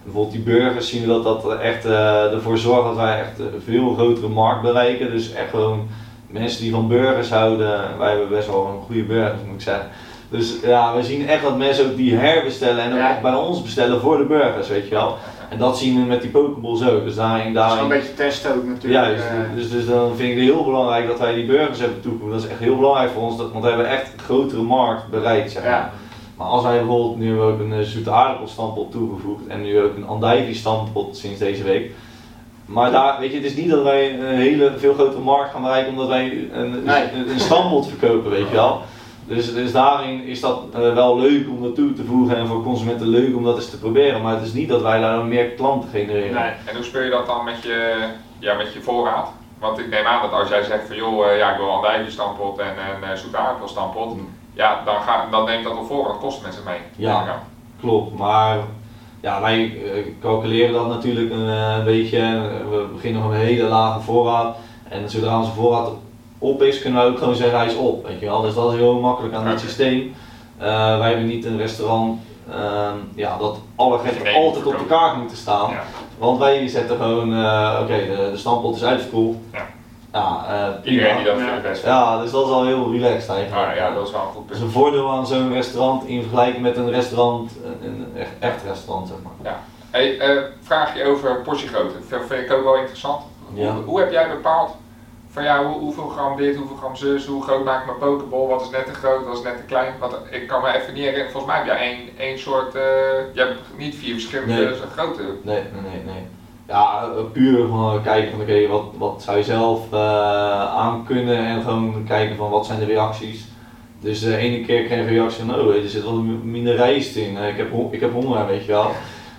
Bijvoorbeeld die burgers zien we dat dat echt ervoor zorgt dat wij echt een veel grotere markt bereiken. Dus echt gewoon mensen die van burgers houden, wij hebben best wel een goede burgers moet ik zeggen. Dus ja, we zien echt dat mensen ook die herbestellen en ook Ja. echt bij ons bestellen voor de burgers, weet je wel. En dat zien we met die Pokeballs ook. Dus daarin, Dat is daarin een beetje testen ook natuurlijk. Juist, eh. dus, dus dan vind ik het heel belangrijk dat wij die burgers hebben toegevoegd. Dat is echt heel belangrijk voor ons, dat, want we hebben echt een grotere markt bereikt. Zeg maar. Ja. maar als wij bijvoorbeeld, nu ook een eh, zoete aardappelstampot toegevoegd en nu ook een andijvie stampot sinds deze week. Maar daar, weet je, het is niet dat wij een hele veel grotere markt gaan bereiken omdat wij een, Nee. een, een stampot verkopen, weet je wel. Dus, dus daarin is dat eh, wel leuk om dat toe te voegen en voor consumenten leuk om dat eens te proberen. Maar het is niet dat wij daar meer klanten genereren. Nee. En hoe speel je dat dan met je, ja, met je voorraad? Want ik neem aan dat als jij zegt van joh, eh, ja, ik wil een andijvie-stampot en een uh, zoete aardappelstampot, ja, dan, ga, dan neemt dat op voorhand kosten met zich mee. Ja. Klopt, maar ja, wij eh, calculeren dat natuurlijk een, eh, een beetje. We beginnen nog met een hele lage voorraad. En zodra onze voorraad op is, kunnen we ook gewoon zeggen hij is op. Weet je wel? Dus dat is heel makkelijk aan Oké. systeem. Eh, wij hebben niet een restaurant ehm, ja, dat alle gerechten altijd op de kaart moeten staan. Ja. Want wij zetten gewoon, oké, de, de stampot is uitverkoeld. Ja. Ja, eh, Iedereen die dat Ja. vindt best. Ja, dus dat is al heel relaxed eigenlijk. Maar ja, dat is wel een goed punt. een voordeel aan zo'n restaurant in vergelijking met een restaurant, een, echt, echt restaurant zeg maar. Hey, eh, vraag je over portiegrootte. Dat vind ik ook wel interessant. Ja. Hoe, hoe heb jij bepaald van ja, hoe, hoeveel gram dit, hoeveel gram zus, hoe groot maak ik mijn pokeball, wat is net te groot, wat is net te klein? Want ik kan me even niet herinneren, volgens mij heb jij één, één soort, eh, je hebt niet vier verschillende Nee. grootte. Nee, nee, nee, nee. Ja, eh, puur van kijken van oké, wat, wat zou je zelf eh aan kunnen en gewoon kijken van wat zijn de reacties. Dus de ene keer kreeg een reactie van oh, er zit wel minder rijst in, Eh, ik heb, ik heb honger, weet je wel.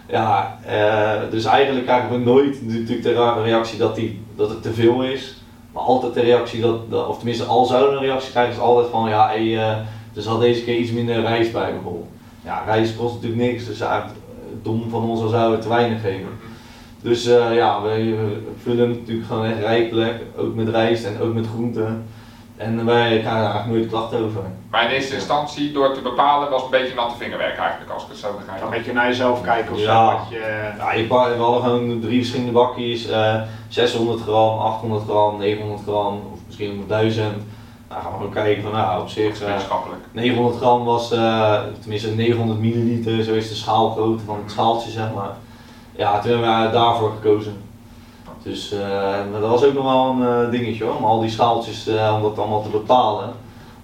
Ja, eh, dus eigenlijk krijgen we nooit natuurlijk de reactie dat, die, dat het te veel is. Maar altijd de reactie dat, dat- of tenminste al zouden een reactie krijgen, is altijd van ja, hey, eh, er zal deze keer iets minder rijst bij bijvoorbeeld. Ja, rijst kost natuurlijk niks, dus eigenlijk eh, dom van ons al zouden we te weinig geven. Dus eh, ja, we, vullen het natuurlijk gewoon echt rijkelijk, ook met rijst en ook met groenten. En wij krijgen daar eigenlijk nooit klachten over. Maar in eerste instantie, door te bepalen, was een beetje natte vingerwerk eigenlijk, als ik het zo Dan begrijp. een beetje naar jezelf kijken of Ja. zo. Wat je, Ja, je we hadden gewoon drie verschillende bakjes, eh 600 gram, 800 gram, 900 gram of misschien 1000. Nou gaan we gewoon kijken van nou op zich, eh, Wetenschappelijk. 900 gram was, eh, tenminste 900 milliliter, zo is de schaalgrootte van het schaaltje zeg maar. Ja, toen hebben we daarvoor gekozen. Dus eh, dat was ook nog wel een eh, dingetje hoor, om al die schaaltjes, eh, om dat allemaal te bepalen.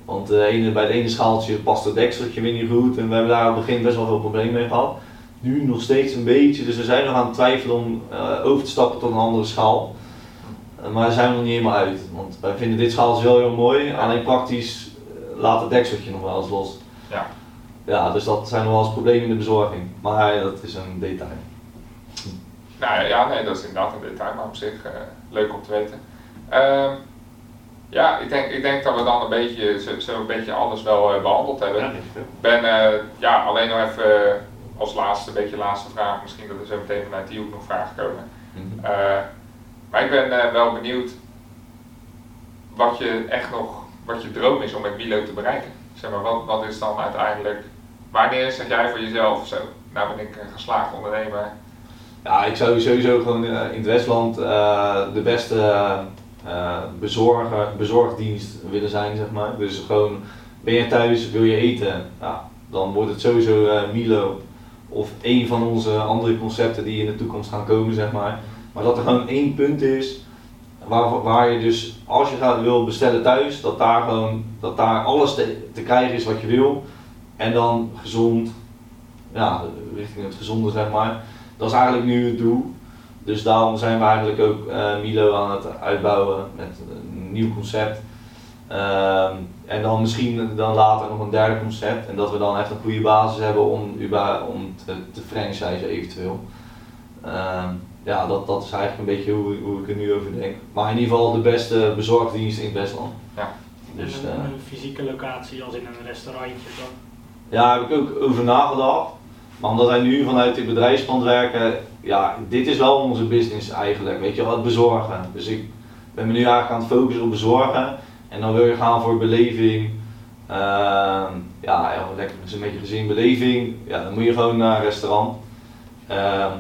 Want ene, bij het ene schaaltje past het dekseltje weer niet goed en we hebben daar aan het begin best wel veel problemen mee gehad. Nu nog steeds een beetje, dus we zijn nog aan het twijfelen om over te stappen tot een andere schaal. Maar daar zijn we nog niet helemaal uit, want wij vinden dit schaaltje wel heel mooi, alleen praktisch laat het dekseltje nog wel eens los. Ja. Ja, dus dat zijn nog wel eens problemen in de bezorging, maar dat is een detail. Nou ja, ja, nee, dat is inderdaad een detail, maar op zich eh, leuk om te weten. Ehm, ja, ik denk, ik denk dat we dan een beetje, zo, zo een beetje alles wel eh, behandeld hebben. ja, ben eh, ja, alleen nog even als laatste, een beetje laatste vraag, misschien dat er zo meteen vanuit die hoek nog vragen komen. Mhm. Eh, maar ik ben wel benieuwd wat je echt nog, wat je droom is om met Milo te bereiken. Zeg maar, wat, wat is dan uiteindelijk, wanneer zeg jij voor jezelf zo, nou ben ik een geslaagd ondernemer, Ja, ik zou sowieso gewoon eh, in het Westland eh, de beste eh, bezorger, bezorgdienst willen zijn, zeg maar. Dus gewoon, ben je thuis, wil je eten, ja, dan wordt het sowieso Milo of een van onze andere concepten die in de toekomst gaan komen, zeg maar. Maar dat er gewoon één punt is waar, waar je dus, als je gaat, wil bestellen thuis, dat daar gewoon, dat daar alles te, te krijgen is wat je wil. En dan gezond, ja, richting het gezonde, zeg maar. Dat is eigenlijk nu het doel. Dus daarom zijn we eigenlijk ook eh, Milo aan het uitbouwen met een nieuw concept. Ehm, en dan misschien dan later nog een derde concept. En dat we dan echt een goede basis hebben om, om te, te franchisen eventueel. Ehm, ja, dat, dat is eigenlijk een beetje hoe, hoe ik er nu over denk. Maar in ieder geval de beste bezorgdienst in het Westland. Ja. Dus, een, eh, een fysieke locatie als in een restaurantje dan. ja, daar heb ik ook over nagedacht. Maar omdat wij nu vanuit het bedrijfspand werken, ja, dit is wel onze business eigenlijk, weet je wel, het bezorgen. Dus ik ben me nu eigenlijk aan het focussen op bezorgen. En dan wil je gaan voor beleving. Ehm, ja, ja, lekker met een beetje gezin beleving. Ja, dan moet je gewoon naar een restaurant. Ehm,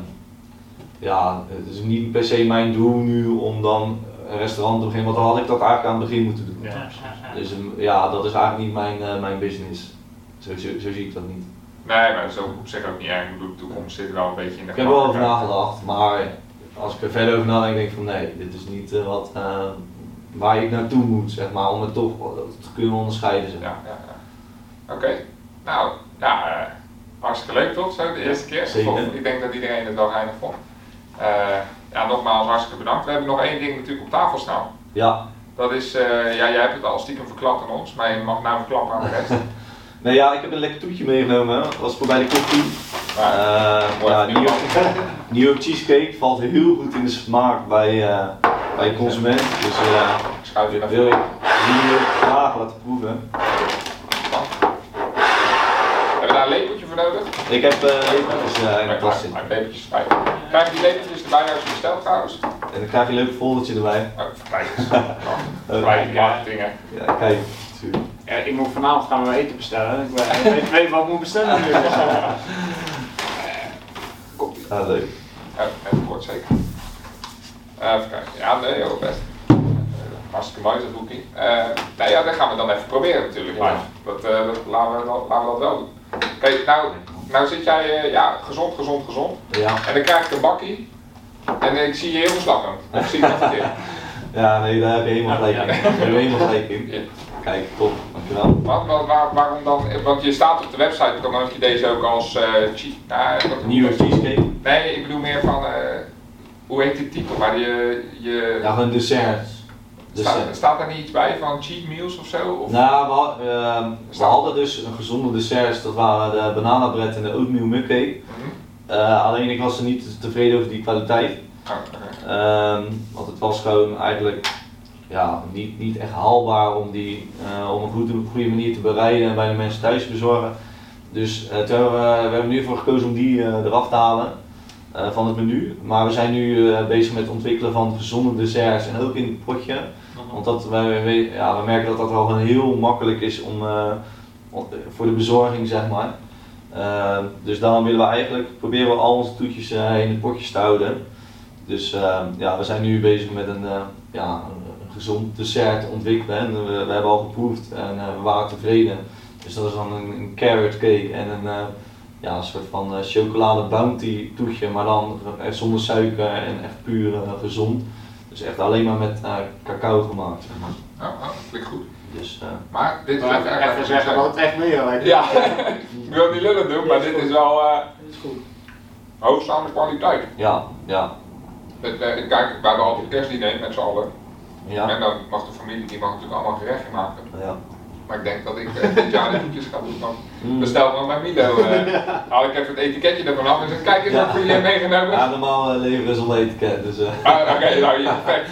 ja, het is niet per se mijn doel nu om dan een restaurant te beginnen, want dan had ik dat eigenlijk aan het begin moeten doen. Ja, ja, ja. Dus ja, dat is eigenlijk niet mijn, eh, mijn business. Zo, zo, zo zie ik dat niet. Nee, maar dat is ook op zich ook niet erg. Ik bedoel, de toekomst zit wel een beetje in de Ik heb er wel over nagedacht, maar als ik er verder over nadenk, denk ik van nee, dit is niet eh, wat, eh, waar ik naartoe moet, zeg maar, om het toch te kunnen onderscheiden. Zeg. Ja, ja, ja. Oké. Nou, ja, eh, hartstikke leuk toch, zo de eerste keer. zeker. Ik denk dat iedereen het wel geinig vond. Ja, nogmaals hartstikke bedankt. We hebben nog één ding natuurlijk op tafel staan. Ja, Dat is, ja, jij hebt het al stiekem verklapt aan ons, maar je mag nou verklappen aan de rest. nee, ja, ik heb een lekker toetje meegenomen, dat was voor bij de koffie. Maar, mooi ja, even New, York, New York cheesecake valt heel goed in de smaak bij, eh, bij de consument, dus je naar wil ik die graag laten proeven. Hebben we daar een lepeltje voor nodig? Ik heb uh, lepeltjes in de zitten. lepeltjes erbij. Krijg je die lepeltjes erbij als je bestelt trouwens? En dan krijg je een leuk foldertje erbij. Oh, kijk eens. Ja, kijk, natuurlijk. Ja, ik moet vanavond gaan we eten bestellen. Ik weet, weet wat ik moet bestellen nu. Eh, Komt ie. Ah, leuk. Ja, even kort zeker. Eh, even kijken. Ja, nee, heel best. Hartstikke mooi dat nou ja, dat gaan we dan even proberen natuurlijk. Ja. Dat, eh, dat, laten, we, dat- laten we dat wel doen. Kijk, nou, nou zit jij eh, ja, gezond, gezond, gezond. Ja. En dan krijg ik een bakkie. En ik zie je heel verslaggend. Of zie ik dat verkeerd? ja, nee, daar heb je helemaal gelijk in. Daar heb je helemaal gelijk in. Kijk, top, dankjewel. Wat, wat, waar, waarom dan? Want je staat op de website, dan heb je deze ook als eh cheat. Nou, wat- Nieuwe cheesecake. Nee, ik bedoel meer van, eh, hoe heet die titel? Waar je, je Ja, gewoon dessert. staat, dessert. staat daar niet iets bij van cheat meals of zo? Of? Nou, we, ehm, we hadden dus een gezonde desserts, dat waren de bananabread en de oatmeal mugcake. Mhm. Eh, alleen ik was er niet tevreden over die kwaliteit. Oh. Ehm, want het was gewoon eigenlijk ja, niet, niet echt haalbaar om die eh, op een goede, goede manier te bereiden en bij de mensen thuis te bezorgen. Dus eh, toen hebben we, we hebben nu voor gekozen om die eh, eraf te halen eh, van het menu. Maar we zijn nu eh, bezig met het ontwikkelen van gezonde desserts en ook in het potje. Want dat, wij, ja, we merken dat dat wel heel makkelijk is om, eh, voor de bezorging, zeg maar. Dus daarom willen we eigenlijk, proberen we al onze toetjes eh, in het potjes te houden. Dus ja, we zijn nu bezig met een, eh, ja, gezond dessert te ontwikkelen. En we, we hebben al geproefd en eh, we waren tevreden. Dus dat is dan een, een carrot cake en een, eh, ja, een soort van eh, chocolade bounty toetje, maar dan echt zonder suiker en echt puur eh, gezond. Dus echt alleen maar met eh, cacao gemaakt. Zeg maar. Oh, oh, klinkt goed. Dus, eh, Maar dit is echt even zeggen dat het echt meer lijkt. Ja, ik wil het niet lullen doen, maar dit is wel eh Dat is goed. hoogstaande kwaliteit. ja, ja, Het, eh, kijk, we hebben altijd kerstdiner met z'n allen. Ja, En dan mag de familie die mag natuurlijk allemaal gerechtje maken. ja. Maar ik denk dat ik eh, dit jaar de toetjes ga doen. Dan Mm. bestel maar bij Milo. eh haal ik even het etiketje ervan af en zeg kijk eens wat voor jullie hebben meegenomen. Ja, normaal eh, leveren zonder etiket, dus eh, Ah, Oké, nou hier, perfect.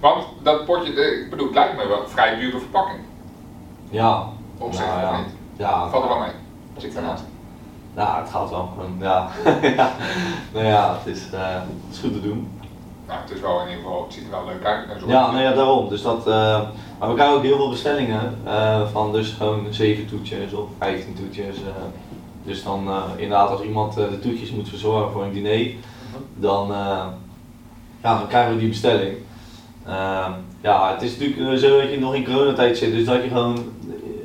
Want dat potje, eh, ik bedoel, het lijkt me wel een vrij dure verpakking. ja. Op zich, Nou, of ja. niet? Ja, Valt er wel mee. Als ik Ja. vanuit. Ja, het gaat wel gewoon, ja. ja. Nou ja, het is, eh, het is goed te doen. Nou, het is wel in ieder geval, het ziet er wel leuk uit. En zo. Ja, nou ja, daarom. Dus dat, eh, maar we krijgen ook heel veel bestellingen eh, van dus gewoon 7 toetjes of 15 toetjes. eh. dus dan inderdaad als iemand de toetjes moet verzorgen voor een diner, dan, ja, dan krijgen we die bestelling. Ehm, ja, het is natuurlijk zo dat je nog in coronatijd zit, dus dat je gewoon,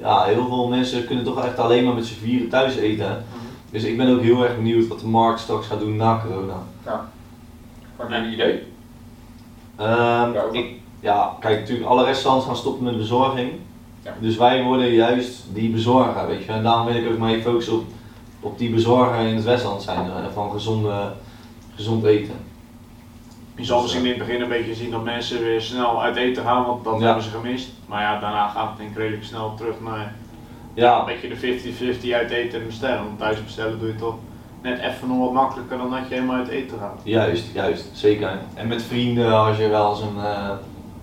ja, heel veel mensen kunnen toch echt alleen maar met z'n vieren thuis eten. Dus ik ben ook heel erg benieuwd wat de markt straks gaat doen na corona. Heb je een idee? Ehm, ik, ja, kijk, natuurlijk, alle restaurants gaan stoppen met bezorging. Ja. Dus wij worden juist die bezorger, weet je. En daarom wil ik ook mij focussen op, op die bezorger in het Westland zijn, eh, van gezonde, gezond eten. Je zal misschien in het begin een beetje zien dat mensen weer snel uit eten gaan, want dat Ja. hebben ze gemist. Maar ja, daarna gaat het denk ik redelijk snel terug naar Ja, een beetje de 50-50 uit eten en bestellen. Want thuis bestellen doe je toch net even nog wat makkelijker dan dat je helemaal uit eten gaat. juist, juist, zeker. En met vrienden, als je wel eens een eh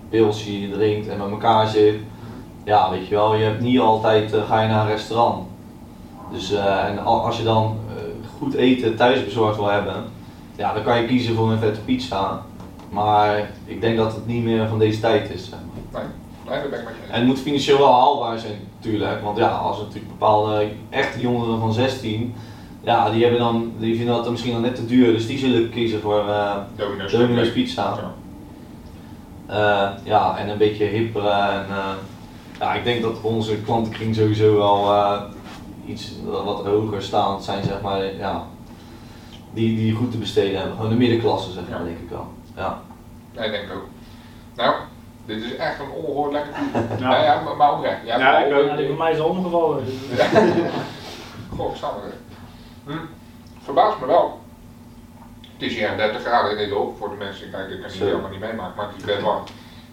pilsje drinkt en met elkaar zit, ja, weet je wel, je hebt niet altijd, eh, ga je naar een restaurant. Dus eh, en al- als je dan eh, goed eten thuis bezorgd wil hebben, ja, dan kan je kiezen voor een vette pizza. Maar ik denk dat het niet meer van deze tijd is. zeg maar. Nee, nee, dat ben ik met je eens. En het moet financieel wel haalbaar zijn natuurlijk, want ja, als natuurlijk bepaalde echte jongeren van 16, ja, die, hebben dan, die vinden dat dan misschien dan net te duur, dus die zullen kiezen voor eh Domino's. Domino's pizza. Ja. Eh, ja, en een beetje hippere en eh, ja, ik denk dat onze klantenkring sowieso wel eh, iets wat hoger staand zijn, zeg maar, ja, die, die goed te besteden hebben, gewoon de middenklasse zeg maar, Ja. denk ik wel. Ja. Nee, denk ik ook. Nou, dit is echt een ongehoord lekker koek. Ja. Ja, ja, maar, maar oprecht. Ja, Ja, ik ook. Ja, die bij mij is al omgevallen. Goh, ik er weer. Hm. Verbaast me wel. Het is hier 30 graden in dit op voor de mensen die kijken, ik kan het helemaal niet meemaken, maar het is best warm.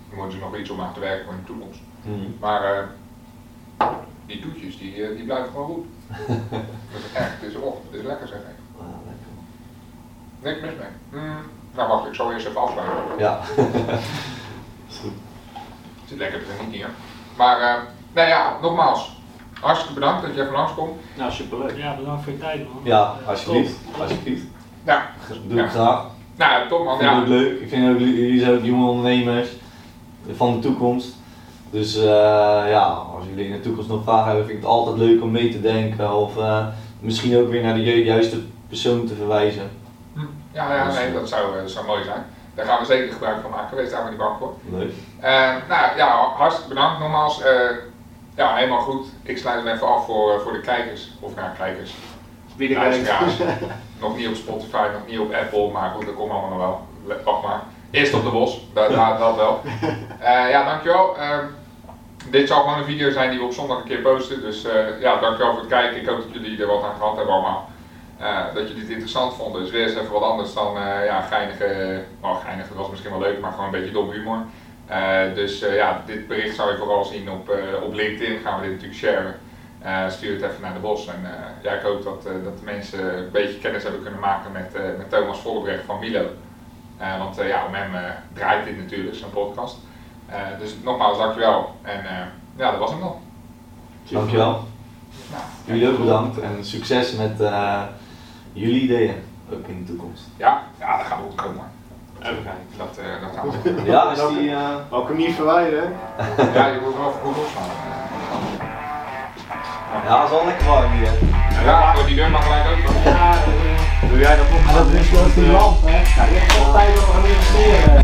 Dan moeten ze nog iets om aan te werken voor in de toekomst. Mhm. Maar eh, die toetjes, die, eh, die blijven gewoon goed. dat is echt, het is, oh, het is lekker zeg ik. Ah, lekker. Niks mis mee. Hm. Nou wacht, ik zal eerst even afsluiten. Ja. Is goed. Het zit lekker te genieten hier. Maar, eh nou ja, nogmaals, hartstikke bedankt dat je even langskomt. Nou, superleuk. Ja, bedankt voor je tijd man. Ja, Eh, alsjeblieft. Alsjeblieft. Ja, Doe Ja. ik graag. nou top man. Ik vind het Ja. ook leuk. Ik vind ook, jullie zijn ook jonge ondernemers van de toekomst. Dus eh, ja, als jullie in de toekomst nog vragen hebben, vind ik het altijd leuk om mee te denken. Of eh, misschien ook weer naar de ju- juiste persoon te verwijzen. Hm. Ja, ja, nee, dat zou, eh, dat zou mooi zijn. Daar gaan we zeker gebruik van maken, wees daar maar niet bang voor. Leuk. Eh, nou ja, hartstikke bedankt nogmaals. Ja, helemaal goed. Ik sluit hem even af voor, voor de kijkers. Of ja, kijkers. Wie kijkt. Luisteraars. nog niet op Spotify, nog niet op Apple, maar goed, dat komt allemaal nog wel. Wacht maar. Eerst op de bos, dat, dat, dat wel. Eh, ja, dankjewel. Ehm, dit zal gewoon een video zijn die we op zondag een keer posten. Dus eh, ja, dankjewel voor het kijken. Ik hoop dat jullie er wat aan gehad hebben allemaal. Eh, dat jullie het interessant vonden. Dus weer eens even wat anders dan ja, geinige, nou geinig, dat was misschien wel leuk, maar gewoon een beetje dom humor. Eh, dus eh, ja, dit bericht zou je vooral zien op, eh, op LinkedIn, gaan we dit natuurlijk sharen. Stuur het even naar de bos. En ja, ik hoop dat, dat de mensen een beetje kennis hebben kunnen maken met, met Thomas Vollebrecht van Milo. Want ja, om hem draait dit natuurlijk, zo'n podcast. Dus nogmaals, dankjewel. En ja, dat was hem dan. Dankjewel. Nou, Jullie ook bedankt en succes met jullie ideeën. Ook in de toekomst. Ja, ja, dat gaat goed komen. Kijken. Dat, eh, dat gaan we. Ja, is die. eh, Ook hem niet verwijderen. Ja, je moet wel even goed opslaan. ja, het is wel lekker warm hier. Ja, voor die deur mag gelijk ook. Doe jij dat op? Dat is wel die lamp, hè. Ja, je hebt wel tijd om te gaan investeren.